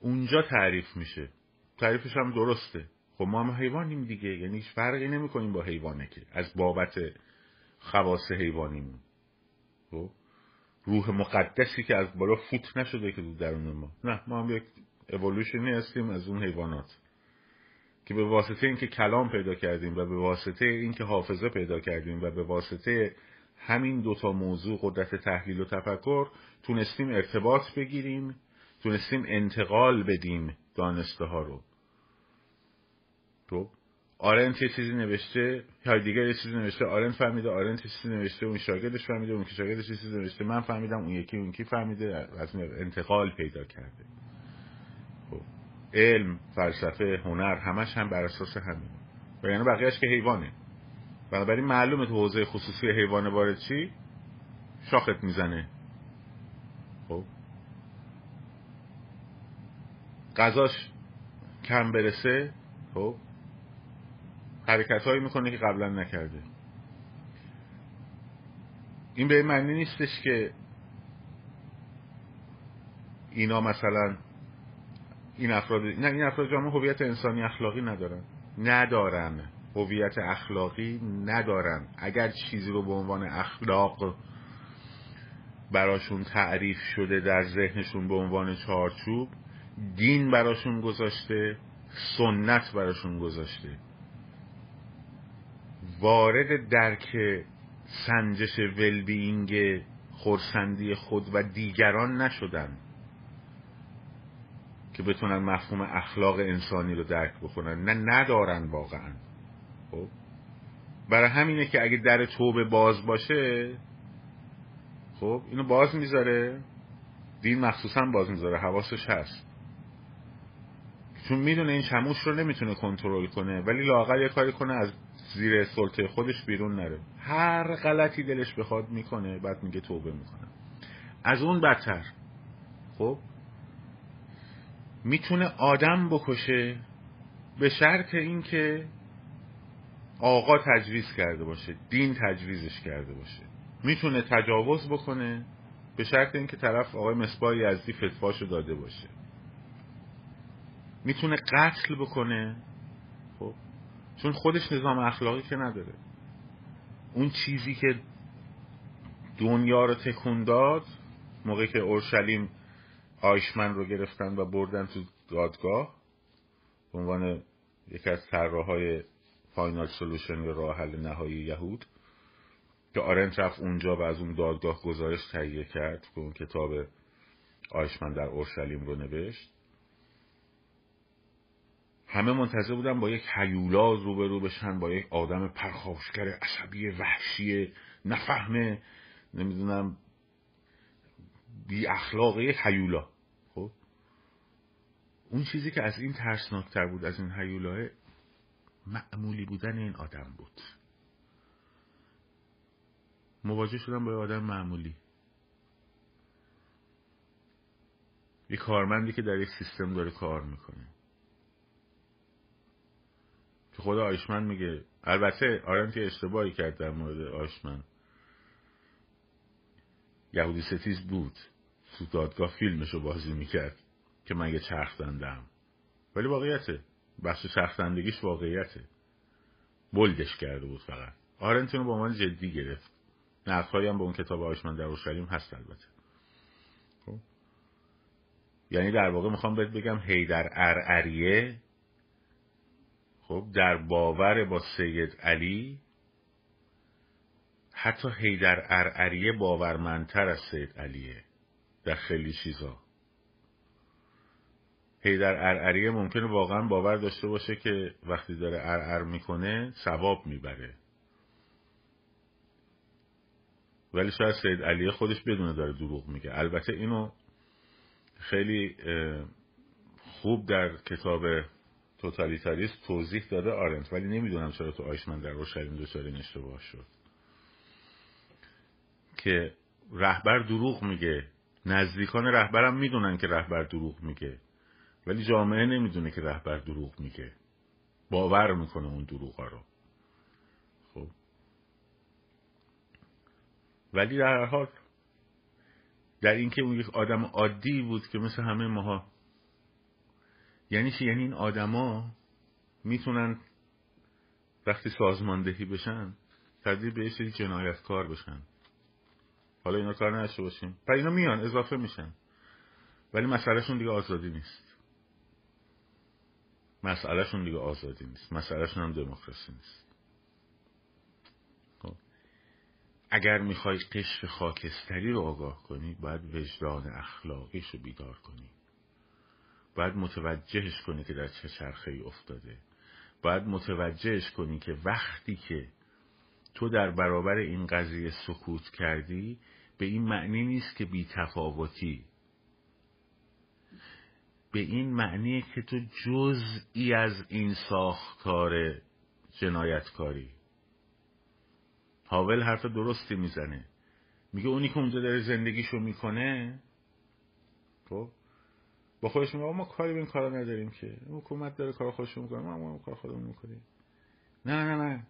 اونجا تعریف میشه. تعریفش هم درسته. خب ما هم حیوانیم دیگه یعنی هیچ فرقی نمی کنیم با حیوانه که از بابت خواص حیوانیمون خب؟ روح مقدسی که از بالا فوت نشده که درون ما. نه ما هم یک اولوشنی هستیم از اون حیوانات که به واسطه اینکه کلام پیدا کردیم و به واسطه اینکه حافظه پیدا کردیم و به واسطه همین دوتا موضوع قدرت تحلیل و تفکر تونستیم ارتباط بگیریم تونستیم انتقال بدیم دانسته ها رو. تو آرنت یه چیزی نوشته دیگه یه چیزی نوشته آرنت فهمیده آرنت یه چیزی نوشته اون شاگردش فهمیده اون که شاگردش یه چیزی نوشته من فهمیدم اون یکی اون کی فهمیده از انتقال پیدا کرده. خب. علم فلسفه هنر همش هم بر اساس همین و یعنی بقیهش که حیوانه. بنابراین معلومه تو حوزه خصوصی حیوان وارد چی؟ شاخت می‌زنه. خب. غذاش کم برسه. خب. حرکت هایی می‌کنه که قبلا نکرده. این به معنی نیستش که اینا مثلا این افراد نه این افراد جامعه هویت انسانی اخلاقی ندارن. ندارن. هویت اخلاقی ندارن. اگر چیزی رو به عنوان اخلاق براشون تعریف شده در ذهنشون به عنوان چارچوب دین براشون گذاشته سنت براشون گذاشته. وارد درک سنجش ولبینگ خورسندی خود و دیگران نشدن که بتونن مفهوم اخلاق انسانی رو درک بکنن. نه ندارن واقعا. خب؟ برای همینه که اگه در توبه باز باشه خب اینو باز می‌ذاره. دین مخصوصا باز می‌ذاره. حواسش هست. چون می‌دونه این چموش رو نمی‌تونه کنترل کنه ولی لاغر یه کاری کنه از زیر سلطه خودش بیرون نره. هر غلطی دلش بخواد می‌کنه بعد میگه توبه می‌کنه از اون بدتر. خب؟ می‌تونه آدم بکشه به شرط اینکه آقا تجویز کرده باشه دین تجویزش کرده باشه. می‌تونه تجاوز بکنه به شرط اینکه طرف آقای مصباح یزدی فتواشو داده باشه. می‌تونه قتل بکنه. خب؟ چون خودش نظام اخلاقی که نداره. اون چیزی که دنیا رو تکون داد موقعی که اورشلیم آیشمن رو گرفتن و بردن تو دادگاه به عنوان یکی از طراحهای final solution یا راه حل نهایی یهود که آرنت رفت اونجا و از اون دادگاه گزارش تهیه کرد که اون کتاب آیشمن در اورشلیم رو نوشت. همه منتظر بودن با یک هیولا روبرو بشن با یک آدم پرخاشگر عصبی وحشی نفهمه نمی‌دونم بی اخلاق یک حیولا خب؟ اون چیزی که از این ترسناکتر بود از این حیولاه معمولی بودن این آدم بود. مواجه شدن با آدم معمولی. یه کارمندی که در یک سیستم داره کار می‌کنه. که خود آیشمن میگه. البته آرنتی اشتباهی کرد در مورد آیشمن. یهودی ستیز بود. تو دادگاه فیلمشو بازی می‌کرد که من یه چرخ دندم ولی واقعیته. بخش چرخ دندگیش واقعیته. بلدش کرده بود فقط. آرنتینو با عنوان جدی گرفت. نقدهایی هم به اون کتاب آیشمن در اورشلیم هست البته. خب؟ یعنی در واقع می‌خوام بهت بگم هیدر ارعریه خب در باور با سید علی حتی حیدر ارعریه باورمندتر از سید علیه در خیلی چیزا. حیدر ارعریه ممکنه واقعا باور داشته باشه که وقتی داره ارعر می‌کنه ثواب می‌بره. ولی شاید سید علیه خودش بدونه داره دروغ میگه. البته اینو خیلی خوب در کتاب توتالیتاریست توضیح داده آرنت ولی نمی‌دونم چرا تو آیشمن در روشلیم دچار این اشتباه شد. که رهبر دروغ میگه. نزدیکان رهبرم می‌دونن که رهبر دروغ میگه. ولی جامعه نمی‌دونه که رهبر دروغ میگه. باور می‌کنه اون دروغا رو. خب. ولی در هر حال در اینکه اون یک آدم عادی بود که مثل همه ماها یعنی چی؟ یعنی این آدما می‌تونن وقتی سازماندهی بشن تبدیل به یه جنایتکار بشن. حالا اینا کار نداشته باشیم. و اینا میان اضافه میشن. ولی مسئلهشون دیگه آزادی نیست. مسئلهشون دیگه آزادی نیست. مسئلهشون هم دموکراسی نیست. خب. اگر می‌خوای قشر خاکستری رو آگاه کنی باید وجدان اخلاقیش رو بیدار کنی. باید متوجهش کنی که در چه چرخه ای افتاده. باید متوجهش کنی که وقتی که تو در برابر این قضیه سکوت کردی به این معنی نیست که بی تفاوتی. به این معنیه که تو جزئی از این ساختار جنایتکاری. هاول حرف درستی می‌زنه. میگه اونی که اونجا داره زندگیشو می‌کنه خب؟ با خودش میگه ما کاری به این کارا نداریم که. حکومت داره کار خودشو می‌کنه ما هم کار خودمون می‌کنیم. نه نه نه.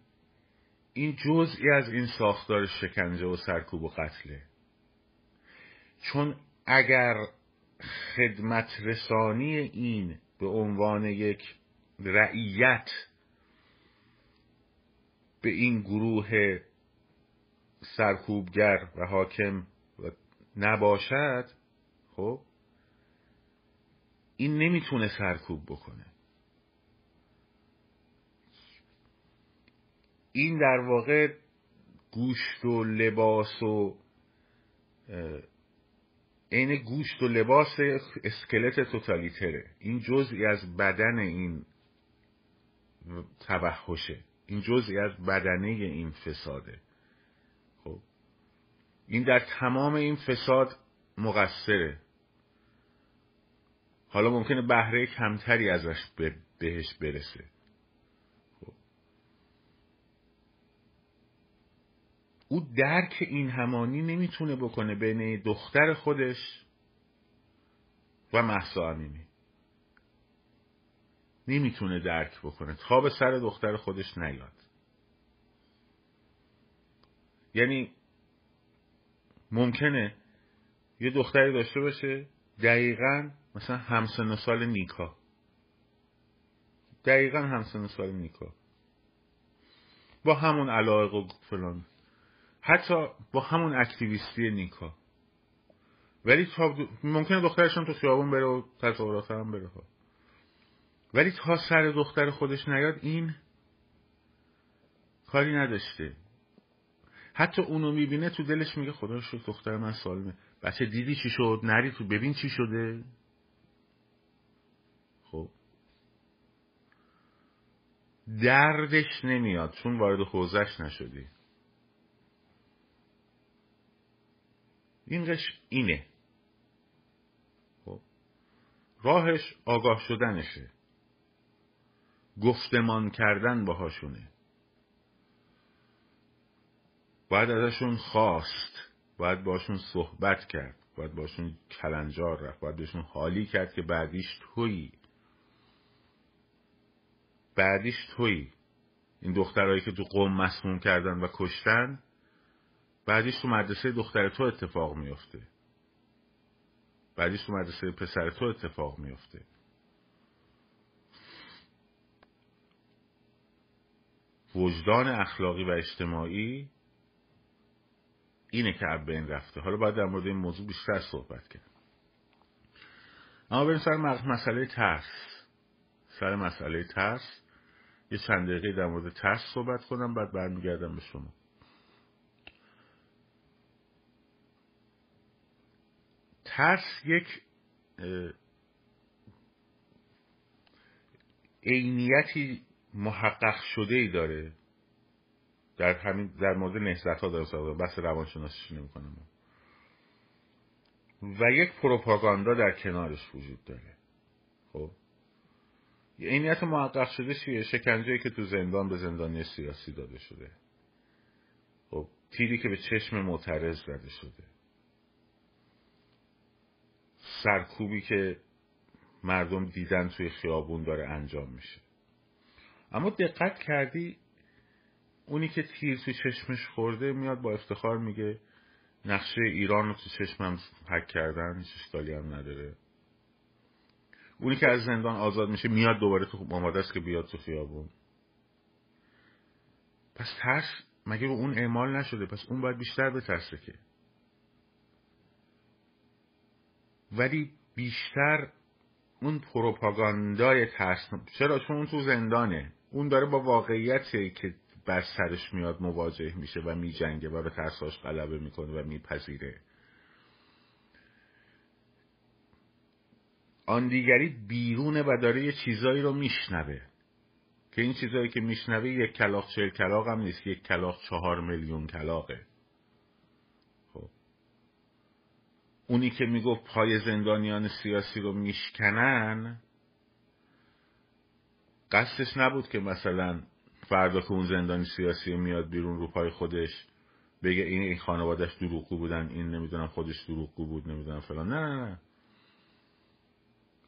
این جزئی از این ساختار شکنجه و سرکوب و قتله. چون اگر خدمت رسانی این به عنوان یک رعیت به این گروه سرکوبگر و حاکم نباشد خب این نمی‌تونه سرکوب بکنه. این در واقع گوشت و لباس و عین گوشت و لباس اسکلت توتالیتره. این جزئی از بدن این توحشه این جزئی از بدنه این فساده. خب این در تمام این فساد مقصره. حالا ممکنه بهره کمتری ازش بهش برسه. خب. او درک این همانی نمی‌تونه بکنه بین دختر خودش و محسا امینی. نمی‌تونه درک بکنه. تا به سر دختر خودش نیاد. یعنی ممکنه یه دختری داشته باشه دقیقا مثلا همسن سال نیکا. دقیقا همسن سال نیکا. با همون علاقه و فلان. حتی با همون اکتیویستی نیکا. ولی تا ممکنه دخترشون تو خیابون بره و تظاهرات هم بره ها. ولی تا سر دختر خودش نیاد این کاری نداشته. حتی اونو می‌بینه تو دلش میگه خدا شد دختر من سالمه. بچه دیدی چی شد؟ نری تو ببین چی شده خب دردش نمیاد چون وارد حوزش نشدی. این قش اینه. خب. راهش آگاه شدنشه. گفتمان کردن باهاشونه. باید ازشون خواست. باید باشون صحبت کرد. باید باشون کلنجار رفت. باید بهشون حالی کرد که بعدیش تویی. بعدیش تویی. این دخترهایی که تو قوم مسموم کردن و کشتن بعدیش تو مدرسه دختر تو اتفاق میفته. بعدیش تو مدرسه پسر تو اتفاق میفته. وجدان اخلاقی و اجتماعی اینه که اب بین رفته. حالا باید در مورد این موضوع بیشتر صحبت کرد اما بریم سر مسئله ترس. سر مسئله ترس. یه چند دقیقه در مورد ترس صحبت کنم بعد برمیگردم به شما. ترس یک عینیتی محقق شده ای داره در همین در مورد نهضت ها داره صحبت بس روانشناسیش نمی‌کنم. و یک پروپاگاندا در کنارش وجود داره. خب؟ عینیت محقق شده چیه؟ شکنجه که تو زندان به زندانی سیاسی داده شده. خب تیری که به چشم معترض زده شده. سرکوبی که مردم دیدن توی خیابون داره انجام میشه. اما دقت کردی اونی که تیر توی چشمش خورده میاد با افتخار میگه نقشه ایران رو تو چشمم حک کردن هیچ هم نداره. اونی که از زندان آزاد میشه میاد دوباره تو آماده است که بیاد تو خیابون. پس ترس مگه به اون اعمال نشده؟ پس اون باید بیشتر به ترسه که ولی بیشتر اون پروپاگاندای ترس چرا؟ چون اون تو زندانه. اون داره با واقعیتی که بر سرش میاد مواجه میشه و میجنگه و به ترساش غلبه می‌کنه و میپذیره. آن دیگری بیرونه و داره یه چیزایی رو میشنوه. که این چیزایی که میشنوه یک کلاق چهل کلاق هم نیست یک کلاق چهار میلیون کلاقه خب. اونی که می‌گفت پای زندانیان سیاسی رو میشکنن قصدش نبود که مثلا فردا که اون زندانی سیاسی میاد بیرون رو پای خودش بگه این این دروغگو بودن این نمی‌دونم خودش دروغگو بود نمی‌دونم فلان. نه نه نه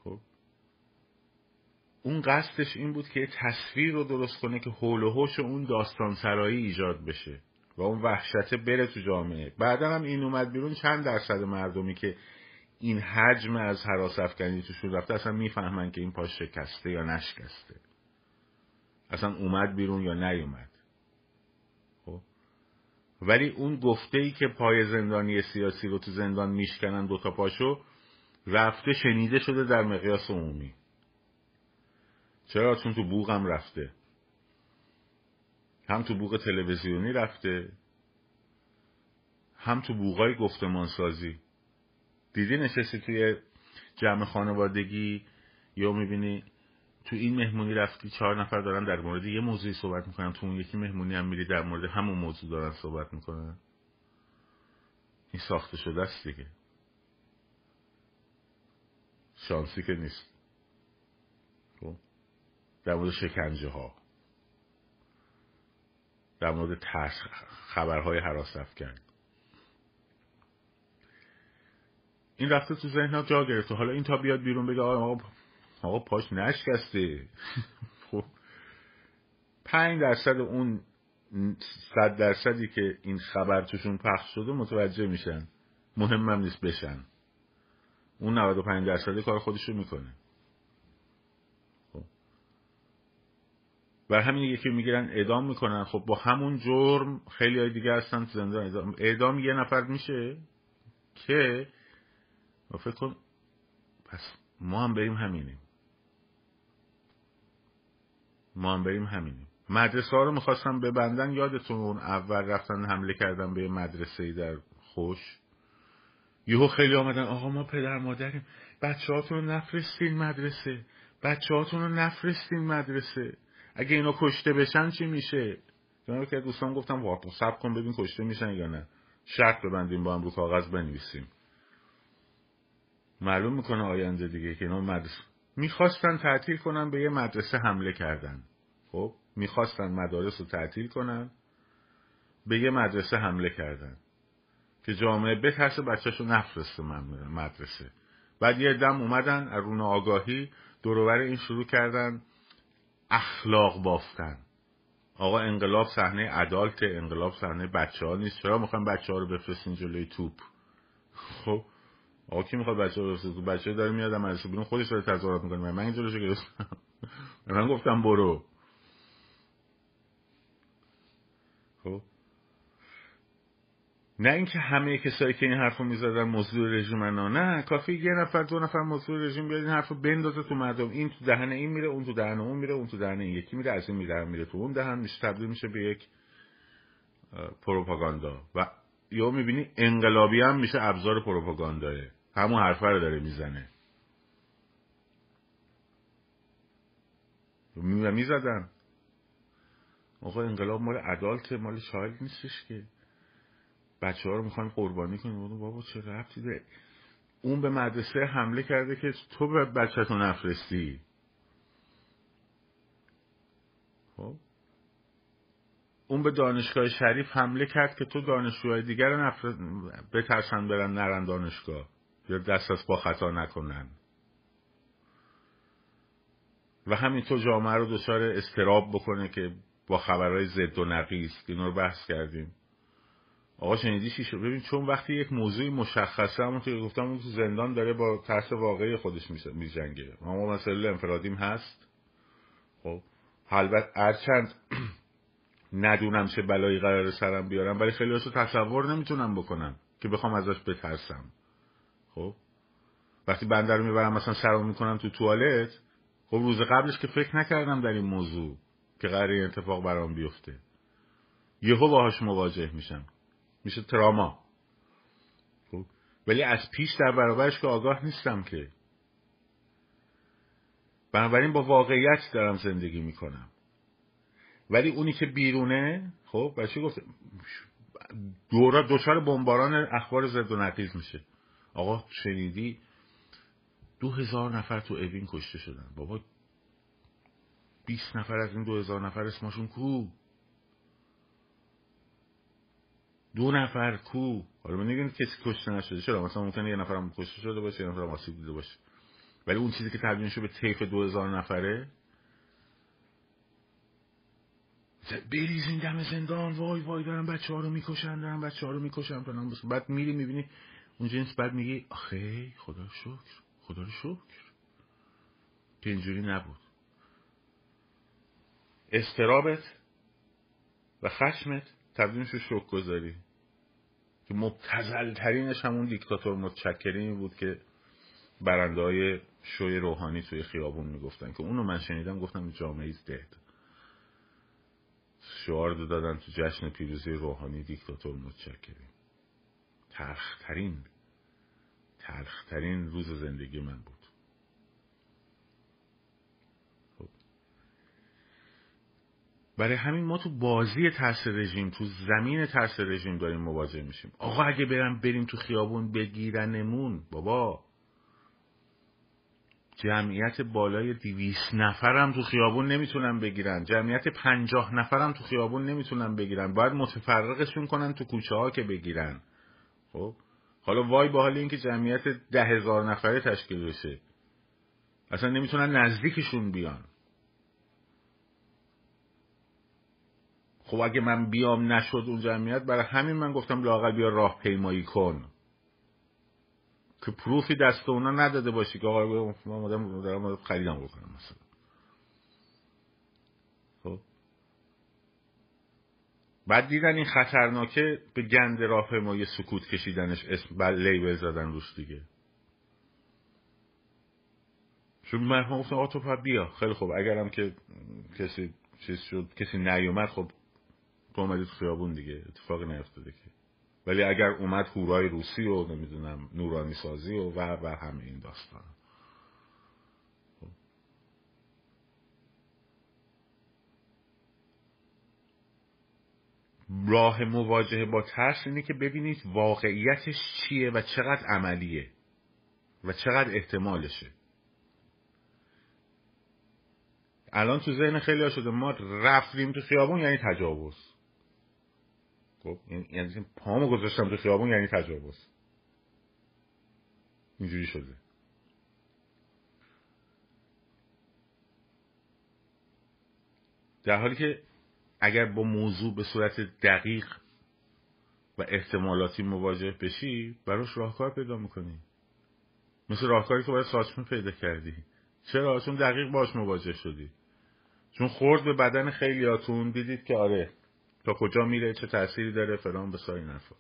خب اون قصدش این بود که تصویر رو درست کنه که حول و حوش اون داستان سرایی ایجاد بشه و اون وحشته بره تو جامعه. بعدا هم این اومد بیرون چند درصد مردمی که این حجم از حراس افکنی توشون رفته اصلا می‌فهمن که این پاش شکسته یا نشکسته. اصلا اومد بیرون یا نیومد. خب؟ ولی اون گفته ای که پای زندانی سیاسی رو تو زندان میشکنن دوتا پاشو رفته شنیده شده در مقیاس عمومی. چرا؟ چون تو بوغم رفته. هم تو بوغ تلویزیونی رفته. هم تو بوغای گفتمان سازی دیدی نشستی توی جمع خانوادگی؟ یا می‌بینی تو این مهمونی رفتی چهار نفر دارن در مورد یه موضوعی صحبت می‌کنن تو اون یکی مهمونی هم میری در مورد همون موضوع دارن صحبت می‌کنن؟ این ساخته شده است دیگه. شانسی که نیست؟ در مورد شکنجه ها در مورد ترس خبرهای حراس کرد این رفته تو ذهن جا گرفته. حالا این تا بیاد بیرون بگه آقا آقا پاش نشکسته. [laughs] خب. پنج درصد اون صد درصدی که این خبر توشون پخش شده متوجه میشن. مهمم نیست بشن. اون 95 درصدی کار خودشو می‌کنه. بر همین یکی می‌گیرن اعدام می‌کنن. خب با همون جرم خیلی های دیگه هستن تو زندان. اعدام یه نفر میشه که فکر کن پس ما هم بریم همینیم. ما هم بریم همینیم. مدرسه ها رو می‌خواستم ببندن یادتون اون اول رفتن حمله کردن به مدرسه در خوش. یهو خیلی آمدن آقا ما پدر مادریم بچه هاتون رو نفرستین مدرسه. بچه هاتون رو نفرستین مدرسه. اگه اینا کشته بشن چی میشه؟ جناب که دوستان گفتم واقعا سب کن ببین کشته میشن یا نه. شرط ببندیم با هم رو کاغذ بنویسیم. معلوم می‌کنه آینده دیگه که اینا مدرسه می‌خواستن تعطیل کنن به یه مدرسه حمله کردن. خب؟ می‌خواستن مدارس رو تعطیل کنن به یه مدرسه حمله کردن. که جامعه بترسه بچهشو نفرسته مدرسه. بعد یه دم اومدن ارون آگاهی دروبر این شروع کردن. اخلاق بافتن. آقا انقلاب صحنه عدالت انقلاب صحنه بچه ها نیست. چرا می‌خوان بچه ها رو بفرستین جلوی توپ؟ خب آقا کی می‌خواد بچه ها رو بچه داره میاد از بیرون خودش داره تظاهرات می‌کنه. من این جلوشو گرفتم؟ [laughs] من گفتم برو. خب نه اینکه همه کسایی که این حرفو می‌زدن مزدور رژیم نه کافی یه نفر دو نفر مزدور رژیم بیاد این حرفو بندازه تو مردم. این تو دهن این میره اون تو دهن اون میره اون تو دهن این یکی میره از این میره میره. تو اون دهن میشه تبدیل میشه به یک پروپاگاندا. و یا می‌بینی انقلابی هم میشه ابزار پروپاگانداه همون حرفه رو داره می‌زنه. می‌زدن. آقا انقلاب مال عدالت مال شاهد نیستش که. بچه ها رو می‌خوایم قربانی کنیم. بابا چه ربطی داره؟ اون به مدرسه حمله کرده که تو به بچه تو نفرستی. خب؟ اون به دانشگاه شریف حمله کرد که تو دانشجوهای دیگر نفر... بترسن برن نرن دانشگاه. یا دست از با خطا نکنن. و همینطور جامعه رو دچار استراب بکنه که با خبرهای زد و نقیز اینا رو بحث کردیم. آقا شنیدی چی شد؟ ببین چون وقتی یک موضوع مشخصه همون که گفتم اون تو زندان داره با ترس واقعی خودش میجنگه. اما مسئله انفرادیم هست. خب البته هرچند [clears throat] ندونم چه بلایی قرار سرم بیارم ولی خیلی رو تصور نمی‌تونم بکنم که بخوام ازش بترسم. خب وقتی بنده رو می‌برم مثلا سرم می‌کنم تو توالت خب روز قبلش که فکر نکردم در این موضوع که قرار این اتفاق برام بیفته. یهو باهاش مواجه میشم. میشه تراما. خب؟ ولی از پیش در برابرش که آگاه نیستم که. بنابراین با واقعیت دارم زندگی می‌کنم. ولی اونی که بیرونه خب بچه گفت دورا دوچار بمباران اخبار زد و نقیز میشه. آقا شنیدی؟ دو هزار نفر تو اوین کشته شدن. بابا بیست نفر از این دو هزار نفر اسمشون کو دو نفر کو. حالا من نگیم کسی کشته نشده. چرا؟ مثلا ممکنه یه نفرم کشته شده باشه یه نفرم آسیب دیده باشه. ولی اون چیزی که تبدیل شده به طیف دو هزار نفره؟ بریزین دم زندان. وای وای دارن بچه ها رو می‌کشن دارن بچه ها رو می‌کشن. بعد میری می‌بینی اون جنس بعد میگی آخه خدا رو شکر خدا رو شکر. که اینجوری نبود. استرابت و خشمت تبدیل شد شک گذاری که مبتزل ترینش همون دیکتاتور متشکرینی بود که برنده های شوی روحانی توی خیابون می‌گفتن که اونو من شنیدم گفتم جامعه ایز دهد شعار دادن تو جشن پیروزی روحانی دیکتاتور متشکرین ترخترین ترخترین روز زندگی من بود خب. برای همین ما تو بازی ترس رژیم تو زمین ترس رژیم داریم مواجه میشیم. آقا اگه برم بریم تو خیابون بگیرنمون بابا. جمعیت بالای دیویس نفرم تو خیابون نمی‌تونن بگیرن. جمعیت پنجاه نفرم تو خیابون نمی‌تونن بگیرن. باید متفرقشون کنن تو کوچه ها که بگیرن. خب؟ حالا وای با حال اینکه جمعیت ده هزار نفره تشکیل بشه. اصلا نمی‌تونن نزدیکشون بیان. خب اگه من بیام نشد اون جمعیت برای همین من گفتم لاقل بیا راه پیمایی کن. که پروفی دست اونا نداده باشی که آقا من دارم خریدم بکنم مثلا. خب. بعد دیدن این خطرناکه به گند راه ما سکوت کشیدنش اسم بل لیبل زدن روش دیگه. چون من گفتم آقا تو بیا. خیلی خوب. اگرم که کسی چیز شد کسی نیومد خب تو اومدی تو خیابون دیگه اتفاقی نیفتاده که. ولی اگر اومد هورای روسی و نمی‌دونم نورانی سازی و و و همه این داستان. راه مواجهه با ترس اینه که ببینید واقعیتش چیه و چقدر عملیه و چقدر احتمالشه. الان تو ذهن خیلی ها شده ما رفتیم تو خیابون یعنی تجاوز. خب یعنی پامو گذاشتم تو خیابون یعنی تجاوز. اینجوری شده. در حالی که اگر با موضوع به صورت دقیق و احتمالاتی مواجه بشی براش راهکار پیدا می‌کنی. مثل راهکاری که باید ساچمه پیدا کردی. چرا؟ چون دقیق باش مواجه شدی. چون خورد به بدن خیلیاتون دیدید که آره تا کجا میره چه تأثیری داره فلان به حرفا.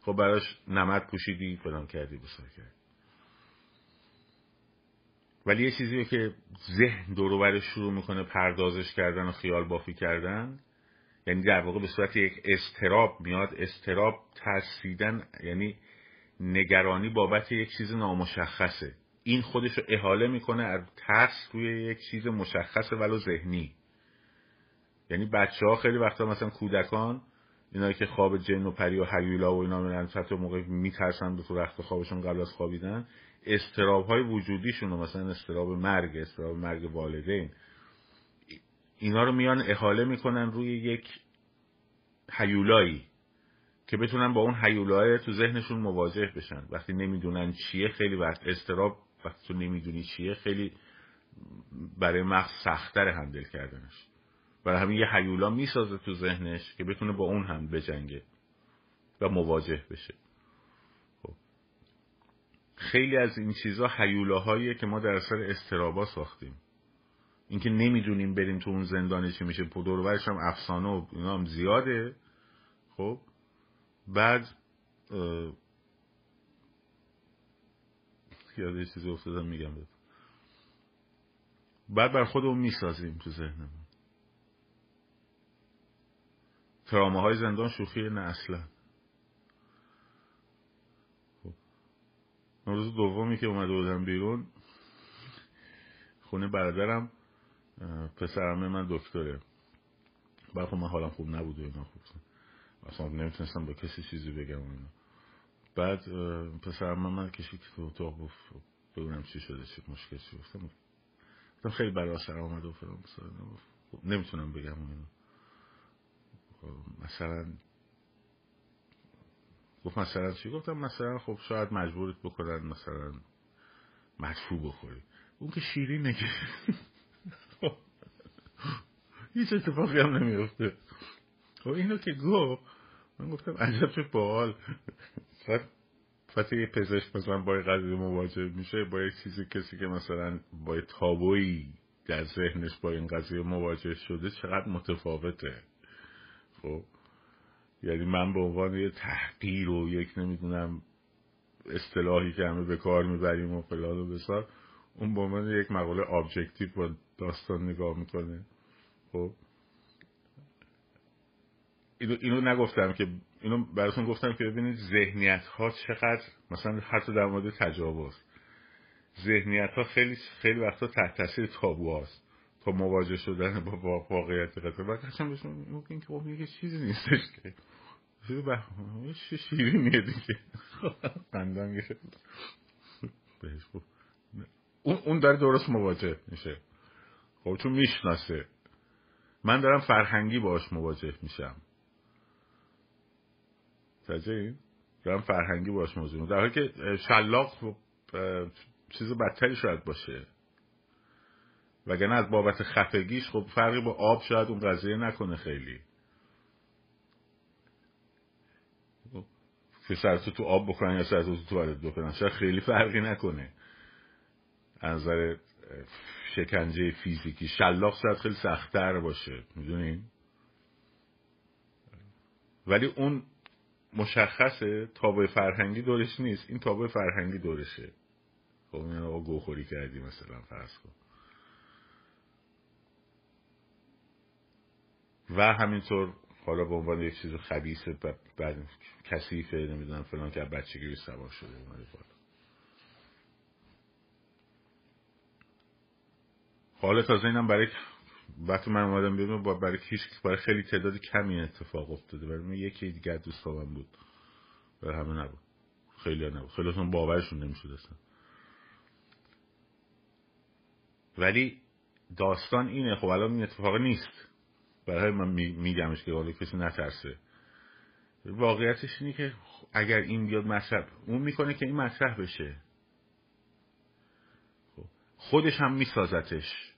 خب براش نمد پوشیدی فلان کردی بسار کردی. ولی یه چیزی که ذهن دوروبرش شروع می‌کنه پردازش کردن و خیال بافی کردن. یعنی در واقع به صورت یک استراب میاد. استراب ترسیدن یعنی نگرانی بابت یک چیز نامشخصه. این خودش رو احاله می‌کنه از ترس روی یک چیز مشخص ولو ذهنی. یعنی بچه ها خیلی وقتا مثلا کودکان اینایی که خواب جن و پری و حیولا و اینا میرن حتی موقع میترسن به رخت خوابشون قبل از خوابیدن استراب های وجودیشون مثلا استراب مرگ استراب مرگ والدین اینا رو میان احاله می‌کنن روی یک حیولایی که بتونن با اون حیولای تو ذهنشون مواجه بشن. وقتی نمی‌دونن چیه خیلی وقت استراب وقتی تو نمی‌دونی چیه خیلی برای مغز سختتر هندل کردنش. برای همین یه حیولا می‌سازه تو ذهنش که بتونه با اون هم بجنگه و مواجه بشه. خب. خیلی از این چیزا حیولاهاییه که ما در اثر استرابا ساختیم. اینکه نمی‌دونیم بریم تو اون زندانه چی میشه. دور هم افسانه و اینا هم زیاده. خب. بعد یاد یه چیزی افتادم میگم بعد بر خودمون می‌سازیم تو ذهنمون. ترامه های زندان شوخی نه اصلا خب. روز دومی که اومده بودم بیرون خونه برادرم پسرمه من دکتره. بعد خب من حالم خوب نبود و اینا خوب اصلا نمی‌تونستم با کسی چیزی بگم اینا. بعد پسرم من من کشی که تو اتاق گفت ببینم چی شده چی مشکل چی گفتم. خیلی برای سر آمده و فرام خب، نمی‌تونم بگم اینو خب، مثلا گفت مثلا چی؟ گفتم مثلا خب شاید مجبورت بکنن مثلا مدفوع بخوری. اون که شیرینه که [laughs] هیچ اتفاقی هم نمیفته. خب اینو که گفت من گفتم عجب چه باحال. وقتی یه پزشک مثلا با قضیه مواجه میشه با یک چیزی کسی که مثلا با تابویی در ذهنش با این قضیه مواجه شده چقدر متفاوته. خب. یعنی من به عنوان یه تحقیر و یک نمی‌دونم اصطلاحی که همه به کار می‌بریم و فلان و بسار اون به عنوان یک مقاله ابجکتیو با داستان نگاه می‌کنه. خب. اینو, اینو نگفتم که اینو براتون گفتم که ببینید ذهنیت ها چقدر مثلا حتی در مورد تجاوز. ذهنیت ها خیلی خیلی وقتا تحت تاثیر تابو هست تا مواجه شدن با واقعیت قصه و قشنگ بهشون ممکن که خب یه چیزی نیستش که. چه شیرینیه دیگه. [laughs] قندان بهش اون اون داره درست مواجه میشه. خب چون می‌شناسه. من دارم فرهنگی باش مواجه میشم. تجه دارم فرهنگی باش موضوع در حالی که شلاق خب، چیز بدتری شاید باشه. وگرنه از بابت خفگیش خب فرقی با آب شاید اون قضیه نکنه خیلی. که سرتو تو آب بکنن یا سرتو تو توالت بکنن شاید خیلی فرقی نکنه. از نظر شکنجه فیزیکی شلاق شاید خیلی سختتر باشه می‌دونین ولی اون مشخصه تابع فرهنگی دورش نیست. این تابع فرهنگی دورشه. خب این گوخوری کردی مثلا فرض کن. و همینطور حالا به عنوان یک چیز خبیث بعد کثیفه نمی‌دونم فلان که بچگی سوار شده اومده بالا. حالا تازه اینم برای وقتی من اومدم بیرون با برای کیش برای خیلی تعداد کمی اتفاق افتاده. برای من یکی دیگر دوست بود. برای همه نبود. خیلی نبود. خیلی هاتون باورشون نمی‌شود اصلا. ولی داستان اینه. خب الان این اتفاق نیست. برای من میگمش که حالا کسی نترسه. واقعیتش اینه که اگر این بیاد مطرح اون می‌کنه که این مطرح بشه. خب، خودش هم میسازتش.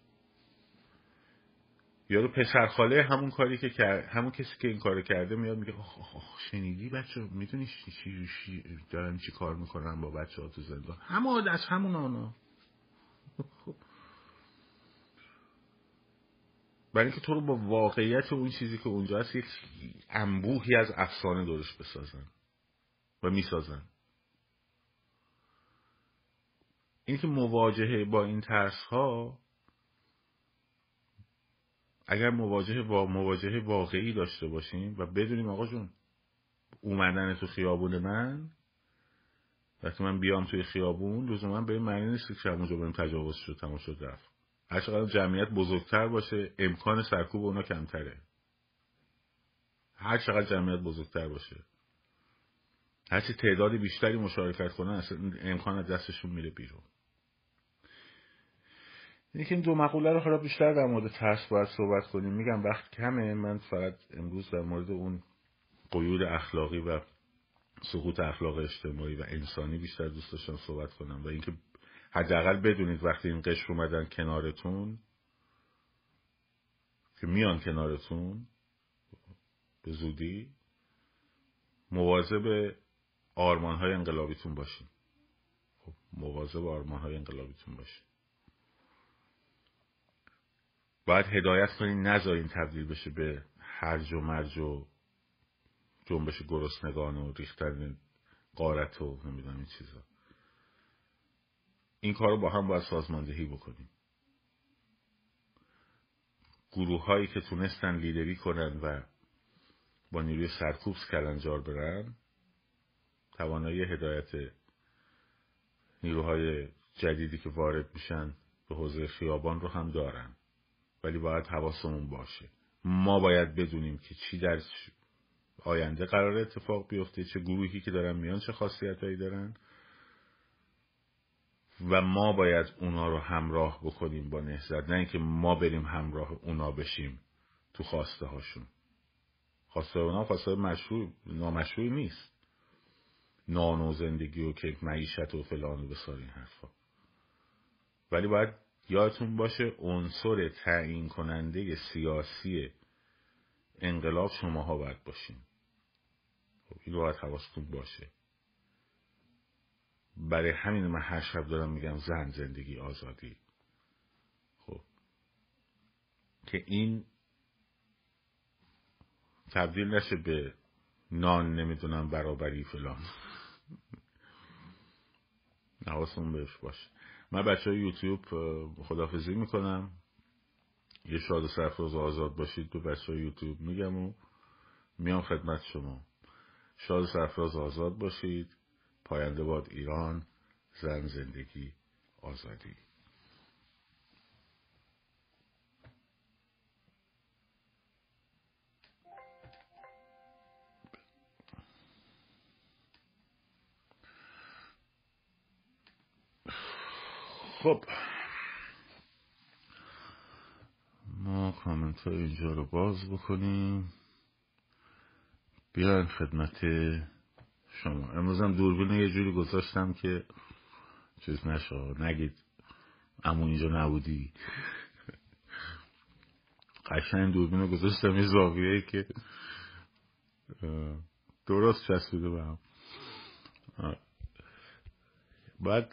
یارو پسر خاله همون کاری که همون کسی که این کارو کرده میاد میگه آخ آخ شنیدی بچه؟ می‌دونی چی دارن چی کار می‌کنن با بچه ها تو زندان؟ همه از همون آنا [laughs] خب. برای اینکه تو رو با واقعیت اون چیزی که اونجا هست یک انبوهی از افسانه دورش بسازن و می‌سازن. این که مواجهه با این ترس ها اگر مواجهه با مواجهه واقعی داشته باشیم و بدونیم آقا جون اومدن تو خیابون من وقتی من بیام توی خیابون لزوما به معنی نیست که اونجا بریم تجاوز شد تمام شد رفت. هر چقدر جمعیت بزرگتر باشه امکان سرکوب اونا کمتره. هر چقدر جمعیت بزرگتر باشه. هرچی تعداد بیشتری مشارکت کنن اصلا امکان از دستشون میره بیرون. اینه که این دو مقوله رو حالا بیشتر در مورد ترس باید صحبت کنیم. میگم وقت کمه. من فقط امروز در مورد اون قیود اخلاقی و سقوط اخلاق اجتماعی و انسانی بیشتر دوست داشتم صحبت کنم و اینکه حداقل بدونید وقتی این قشر اومدن کنارتون که میان کنارتون به زودی مواظب آرمان های انقلابیتون باشین. خب مواظب آرمان های انقلابیتون باشین. باید هدایت کنین نذارین تبدیل بشه به هرج و مرج و جنبش گرسنگان و ریختن قارت و نمی‌دونم این چیزا. این کار رو با هم باید سازماندهی بکنیم. گروه هایی که تونستن لیدری کنن و با نیروی سرکوب کلنجار برن توانایی هدایت نیروهای جدیدی که وارد میشن به حوزه خیابان رو هم دارن. ولی باید حواسمون باشه. ما باید بدونیم که چی در آینده قرار اتفاق بیفته چه گروهی که دارن میان چه خاصیت هایی دارن. و ما باید اونا رو همراه بکنیم با نهزت نه اینکه ما بریم همراه اونا بشیم تو خواسته هاشون. خواسته اونا خواسته مشروع نامشروع نیست. نان و زندگی و که معیشت و فلان و بسار این حرفا. ولی باید یادتون باشه عنصر تعیین کننده سیاسی انقلاب شماها باید باشین. خب این باید حواستون باشه. برای همین من هر شب دارم میگم زن زندگی آزادی. خب. که این تبدیل نشه به نان نمی‌دونم برابری فلان. [laughs] حواستون بهش باشه. من بچه های یوتیوب خدافزی می‌کنم. یه شاد و سرفراز آزاد باشید تو بچه های یوتیوب میگم و میام خدمت شما. شاد و سرفراز آزاد باشید. پاینده باد ایران زن زندگی آزادی. خب. ما کامنت اینجا رو باز بکنیم. بیاین خدمت شما. امروز هم دوربین یه جوری گذاشتم که چیز نشا نگید. اما اینجا نبودی. قشنگ دوربین رو گذاشتم یه زاویه که درست چسبیده به هم. باید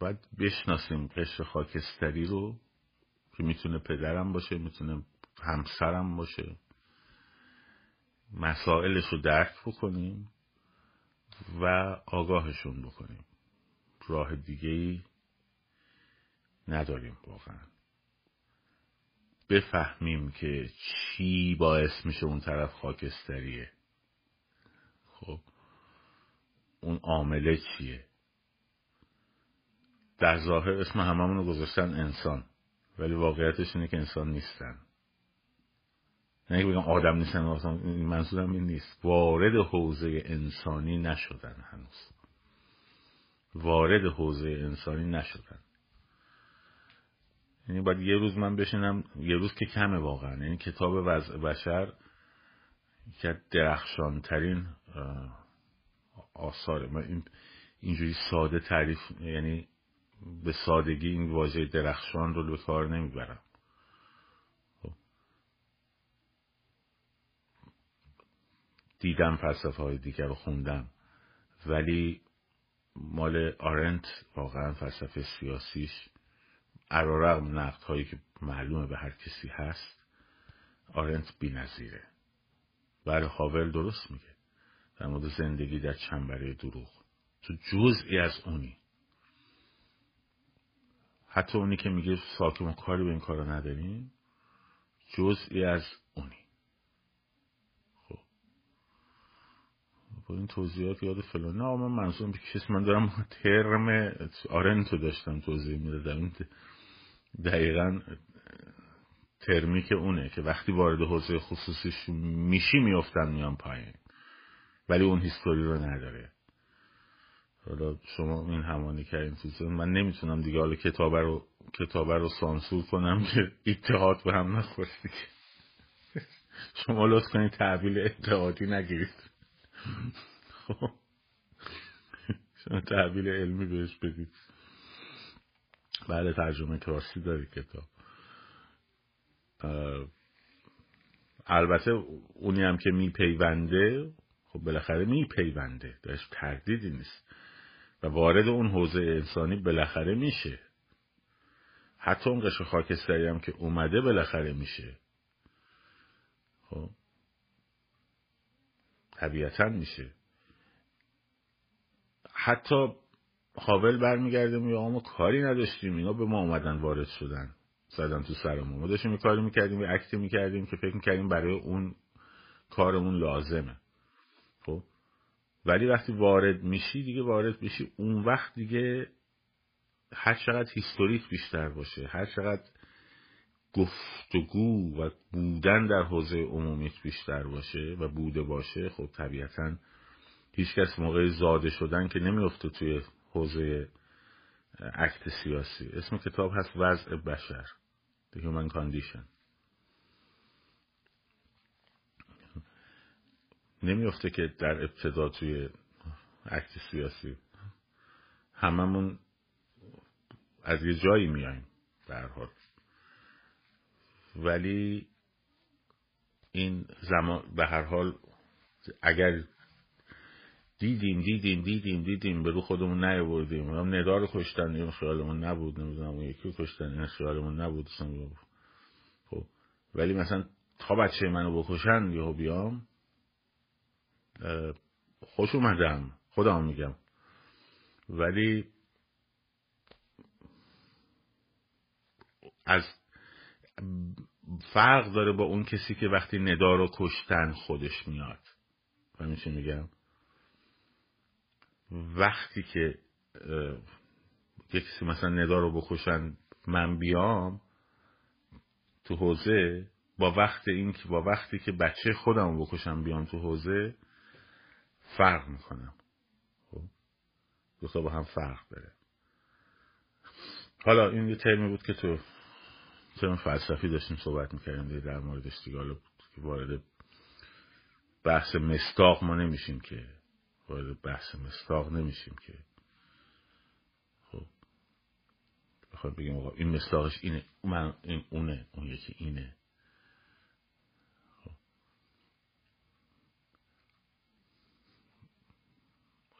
باید بشناسیم قشر خاکستری رو که می‌تونه پدرم باشه می‌تونه همسرم باشه. مسائلش رو درک بکنیم و آگاهشون بکنیم. راه دیگه ای نداریم واقعا. بفهمیم که چی باعث میشه اون طرف خاکستریه. خب اون عامله چیه؟ در ظاهر اسم هممون گذاشتن انسان ولی واقعیتش اینه که انسان نیستن. نه بگم آدم نیستن منظورم این نیست. وارد حوزه انسانی نشدن هنوز. وارد حوزه انسانی نشدن. یعنی باید یه روز من بشینم یه روز که کمه واقعا. یعنی کتاب وضع بشر که درخشان ترین آثاره. من این اینجوری ساده تعریف یعنی به سادگی این واژه درخشان رو به کار نمی‌برم. دیدم فلسفه های دیگر رو خوندم. ولی مال آرنت واقعا فلسفه سیاسیش عرارغم نقد هایی که معلومه به هر کسی هست آرنت بی نظیره بله هاول درست میگه. در مورد زندگی در چنبره دروغ. تو جزئی از اونی. حتی اونی که میگه ساکم کاری به این کارا نداریم جزئی از اونی این توضیحات یاد فلان. نه من منظورم کسی من دارم ترم آرنتو داشتم توضیح می‌دادم. دقیقا ترمی که اونه که وقتی وارد حوزه خصوصیش میشی میفتن میان پایین. ولی اون هیستوری رو نداره. حالا شما این همانی کردین تو من نمی‌تونم دیگه حالا کتابه رو کتابه رو سانسور کنم که اتحاد به هم نخورد شما لطف کنید تحویل اتحادی نگیرید. خب. شما [laughs] تحویل علمی بهش بدید بله ترجمه کراسی داری کتاب. البته اونی هم که میپیونده خب بالاخره میپیونده. درش تردیدی نیست. و وارد اون حوزه انسانی بالاخره میشه. حتی اون قشر خاکستری هم که اومده بالاخره میشه. خب. طبیعتا میشه. حتی حاول برمیگرده میگه ما کاری نداشتیم اینا به ما اومدن وارد شدن زدن تو سرمون ما. داشتیم کاری می‌کردیم و اکتی می‌کردیم که فکر می‌کردیم برای اون کارمون لازمه. خب؟ ولی وقتی وارد میشی دیگه وارد میشی اون وقت دیگه هر چقدر هیستوریک بیشتر باشه هر چقدر گفتگو و بودن در حوزه عمومیت بیشتر باشه و بوده باشه خب طبیعتا هیچکس موقع زاده شدن که نمیفته توی حوزه اکت سیاسی. اسم کتاب هست وضع بشر The Human Condition. نمیفته که در ابتدا توی اکت سیاسی هممون از یه جایی میایم در حال. ولی این زمان به هر حال اگر دیدیم دیدیم دیدیم دیدیم به رو خودمون نیاوردیم. هم ندا رو کشتن این خیالمون نبود نمی‌دونم اون یکی کشتن این خیالمون نبود. خب ولی مثلا تا بچه منو بکشن یهو بیام خوش اومدم. خودم میگم. ولی از فرق داره با اون کسی که وقتی ندا رو کشتن خودش میاد. فهمی میگم؟ وقتی که یه کسی مثلا ندا رو بکشن من بیام تو حوزه با وقت این که با وقتی که بچه خودم رو بکشم بیام تو حوزه فرق می‌کنم خب؟ دو با هم فرق داره. حالا این یه ترمی بود که تو ترم فلسفی داشتیم صحبت می‌کردیم در موردش دیگه حالا وارد بحث مستاق ما نمیشیم که وارد بحث مستاق نمیشیم که. خب بخوایم بگیم آقا این مستاقش اینه من این اونه اون یکی اینه. خب.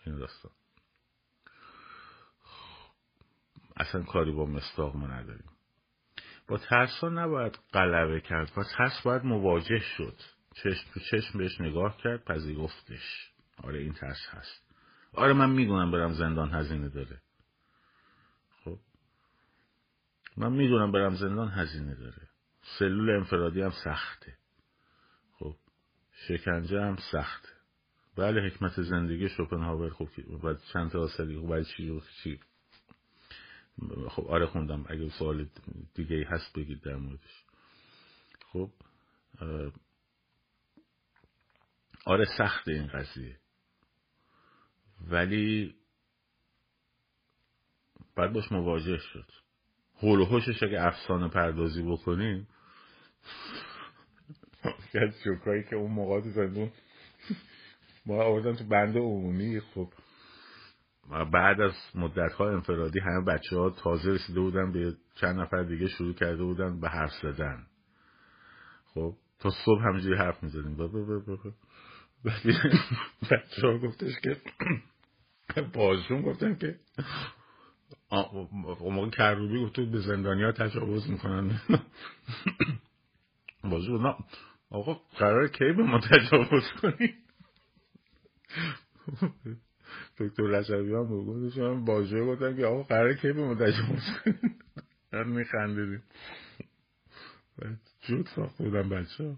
این داستان. اصلا کاری با مستاق ما نداریم. با ترس ها نباید غلبه کرد. با ترس باید مواجه شد. چشم تو چشم بهش نگاه کرد پذیرفتش. آره این ترس هست. آره من می‌دونم برم زندان هزینه داره. خب؟ من می‌دونم برم زندان هزینه داره. سلول انفرادی هم سخته. خب؟ شکنجه هم سخته. بله حکمت زندگی شوپنهاور خب بعد چند تا آسلی خب چی چی؟ خب آره خوندم. اگه سوال دیگه هست بگید در موردش. خب آره سخت این قضیه. ولی باید باش مواجه شد. حول و اگه افسانه پردازی بکنیم از که اون موقع تو ما آوردن تو بند عمومی خب. بعد از مدت ها انفرادی همه بچه ها تازه رسیده بودن به چند نفر دیگه شروع کرده بودن به حرف زدن. خب تا صبح همینجوری حرف می‌زدیم. بچه ها گفتش که [clears throat] بازشون گفتن که اون موقع کروبی گفت به زندانی ها تجاوز می‌کنن. [clears throat] بازشون نه آقا قرار کی به ما تجاوز کنی؟ دکتر رجبی هم بود. هم باجه گفتن که آقا قرار کی به ما تجاوز کنی میخندیدیم. جود ساخته بودن بچه ها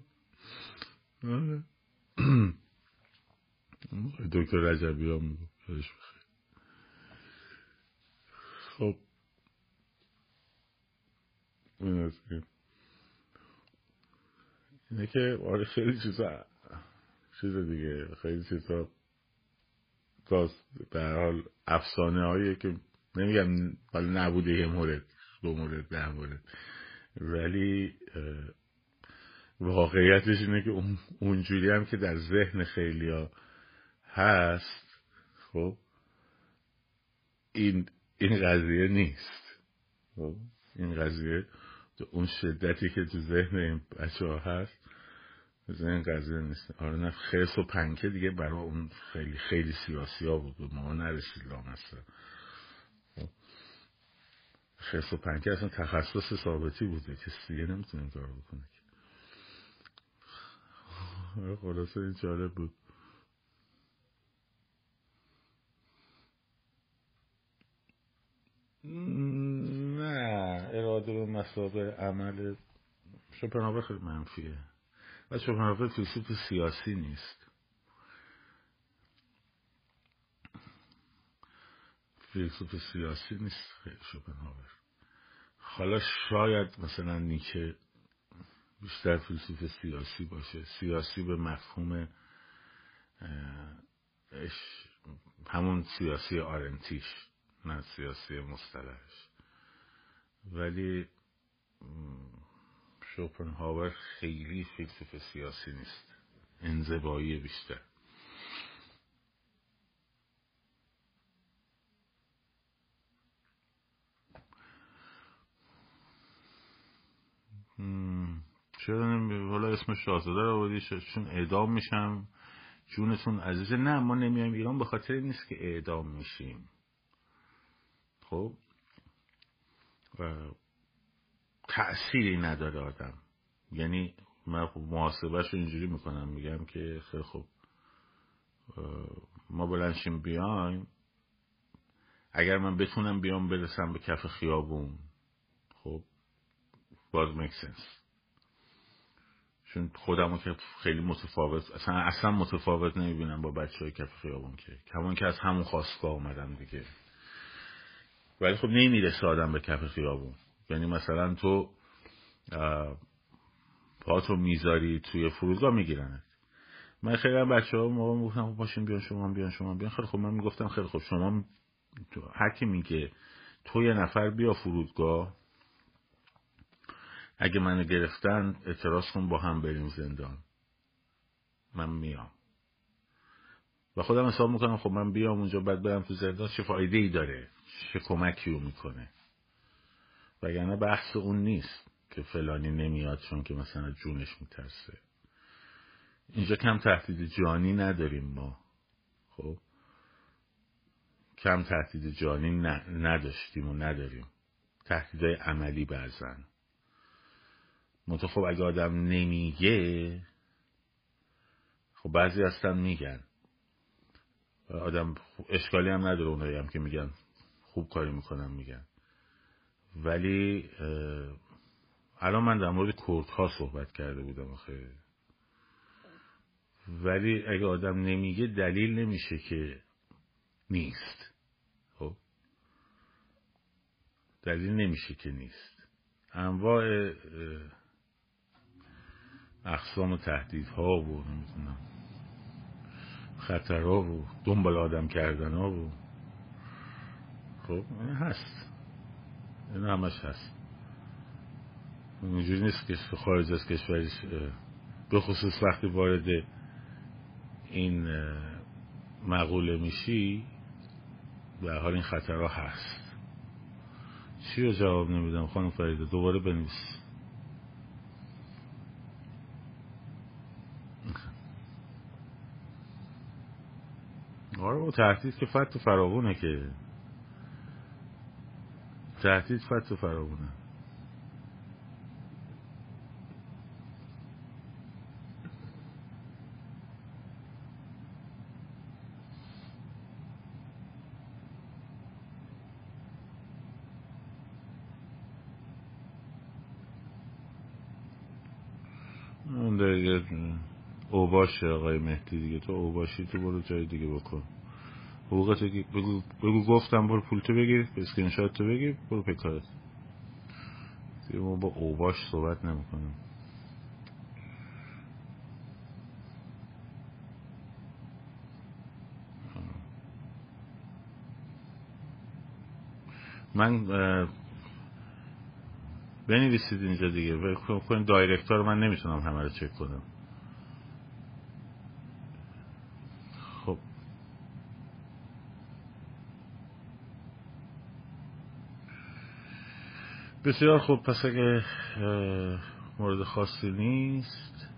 دکتر رجبی ها میگو خب. اینه که آره خیلی چیزا چیز دیگه. خیلی چیزا داست به حال افسانه هایی که نمیگم حالا نبوده یه مورد دو مورد ده مورد ولی واقعیتش اینه که اونجوری هم که در ذهن خیلی ها هست خب این این قضیه نیست. خب این قضیه اون شدتی که تو ذهن این بچه ها هست این قضیه نیست. آره نه خرس و پنکه دیگه برای اون خیلی خیلی سیاسی ها بود. ما نرسید لامصر خرس و پنکه اصلا تخصص ثابتی بوده. که دیگه نمی‌تونه کار بکنه خلاصه این جالب بود. نه اراده به مسابقه عمل. شوپنهاور خیلی منفیه. و شوپنهاور فیلسوف سیاسی نیست. فیلسوف سیاسی نیست. شوپنهاور حالا شاید مثلا نیچه بیشتر فیلسوف سیاسی باشه. سیاسی به مفهوم همون سیاسی آرنتیش نه سیاسی مصطلحش. ولی شوپنهاور خیلی فیلسوف سیاسی نیست. انزبایی بیشتر. چرا حالا اسم شاهزاده رو آوردی چون اعدام میشم جونتون عزیزه نه ما نمیایم ایران به خاطر نیست که اعدام میشیم. خب؟ تأثیری نداره آدم. یعنی من خب محاسبهش رو اینجوری می‌کنم میگم که خیلی خب ما بلنشیم بیایم. اگر من بتونم بیام برسم به کف خیابون خب باز میک سنس چون خودمو که خیلی متفاوت اصلا اصلا متفاوت نمی‌بینم با بچه های کف خیابون که. کمان که از همون خواستگاه اومدم دیگه. ولی خب نمی‌رسه آدم به کف خیابون. یعنی مثلا تو پاتو می‌ذاری توی فرودگاه میگیرنت. من خیلی هم بچه ها موقع می‌گفتم خب باشین بیان شما بیان شما بیان. خیلی خب من می‌گفتم خیلی خب شما هر کی میگه تو یه نفر بیا فرودگاه اگه منو گرفتن اعتراض کن با هم بریم زندان. من میام. و خودم حساب می‌کنم خب من بیام اونجا بعد برم تو زندان چه فایده ای داره چه کمکی رو می‌کنه. وگرنه بحث اون نیست که فلانی نمیاد چون که مثلا جونش میترسه. اینجا کم تهدید جانی نداریم ما. خب؟ کم تهدید جانی نداشتیم و نداریم. تهدیدهای عملی برزن منطقه خب اگه آدم نمیگه خب بعضی هستن میگن. آدم اشکالی هم نداره اونایی هم که میگن خوب کاری می‌کنن میگن. ولی الان من در مورد کورت ها صحبت کرده بودم آخه. ولی اگه آدم نمیگه دلیل نمیشه که نیست. خب؟ دلیل نمیشه که نیست. انواع اقسام تهدیدها و نمی‌تونم خطرها و دنبال آدم کردن ها و خب هست. این همش هست. اینجوری نیست که خارج از کشورش به خصوص وقتی وارد این مقوله میشی به حال این خطرها هست. چی رو جواب نمیدم خانم فریده؟ دوباره بنویس. آره با تهدید که فت فراغونه که تهدید فتح و فراونه اون دیگه اوباشه آقای مهدی دیگه. تو اوباشی تو برو جای دیگه بکن. حقوقت بگو, بگو گفتم برو پولتو بگیر اسکرینشات تو بگیر برو پی کارت دیگه ما با اوباش صحبت نمی‌کنیم. من بنویسید اینجا دیگه. کنید direct ها رو من نمی‌تونم همه رو چک کنم خب بسیار خوب پس اگه مورد خاصی نیست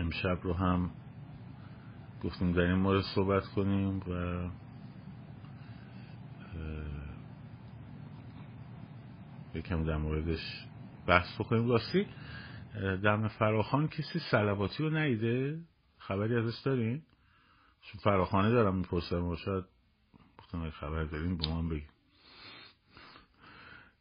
امشب رو هم گفتیم در این مورد صحبت کنیم و یکم در موردش بحث بکنیم. راستی دم فراخان کسی سلواتی رو نیده خبری ازش دارین؟ چون فراخانه دارم می‌پرسم و شاید خبر دارین به من بگیم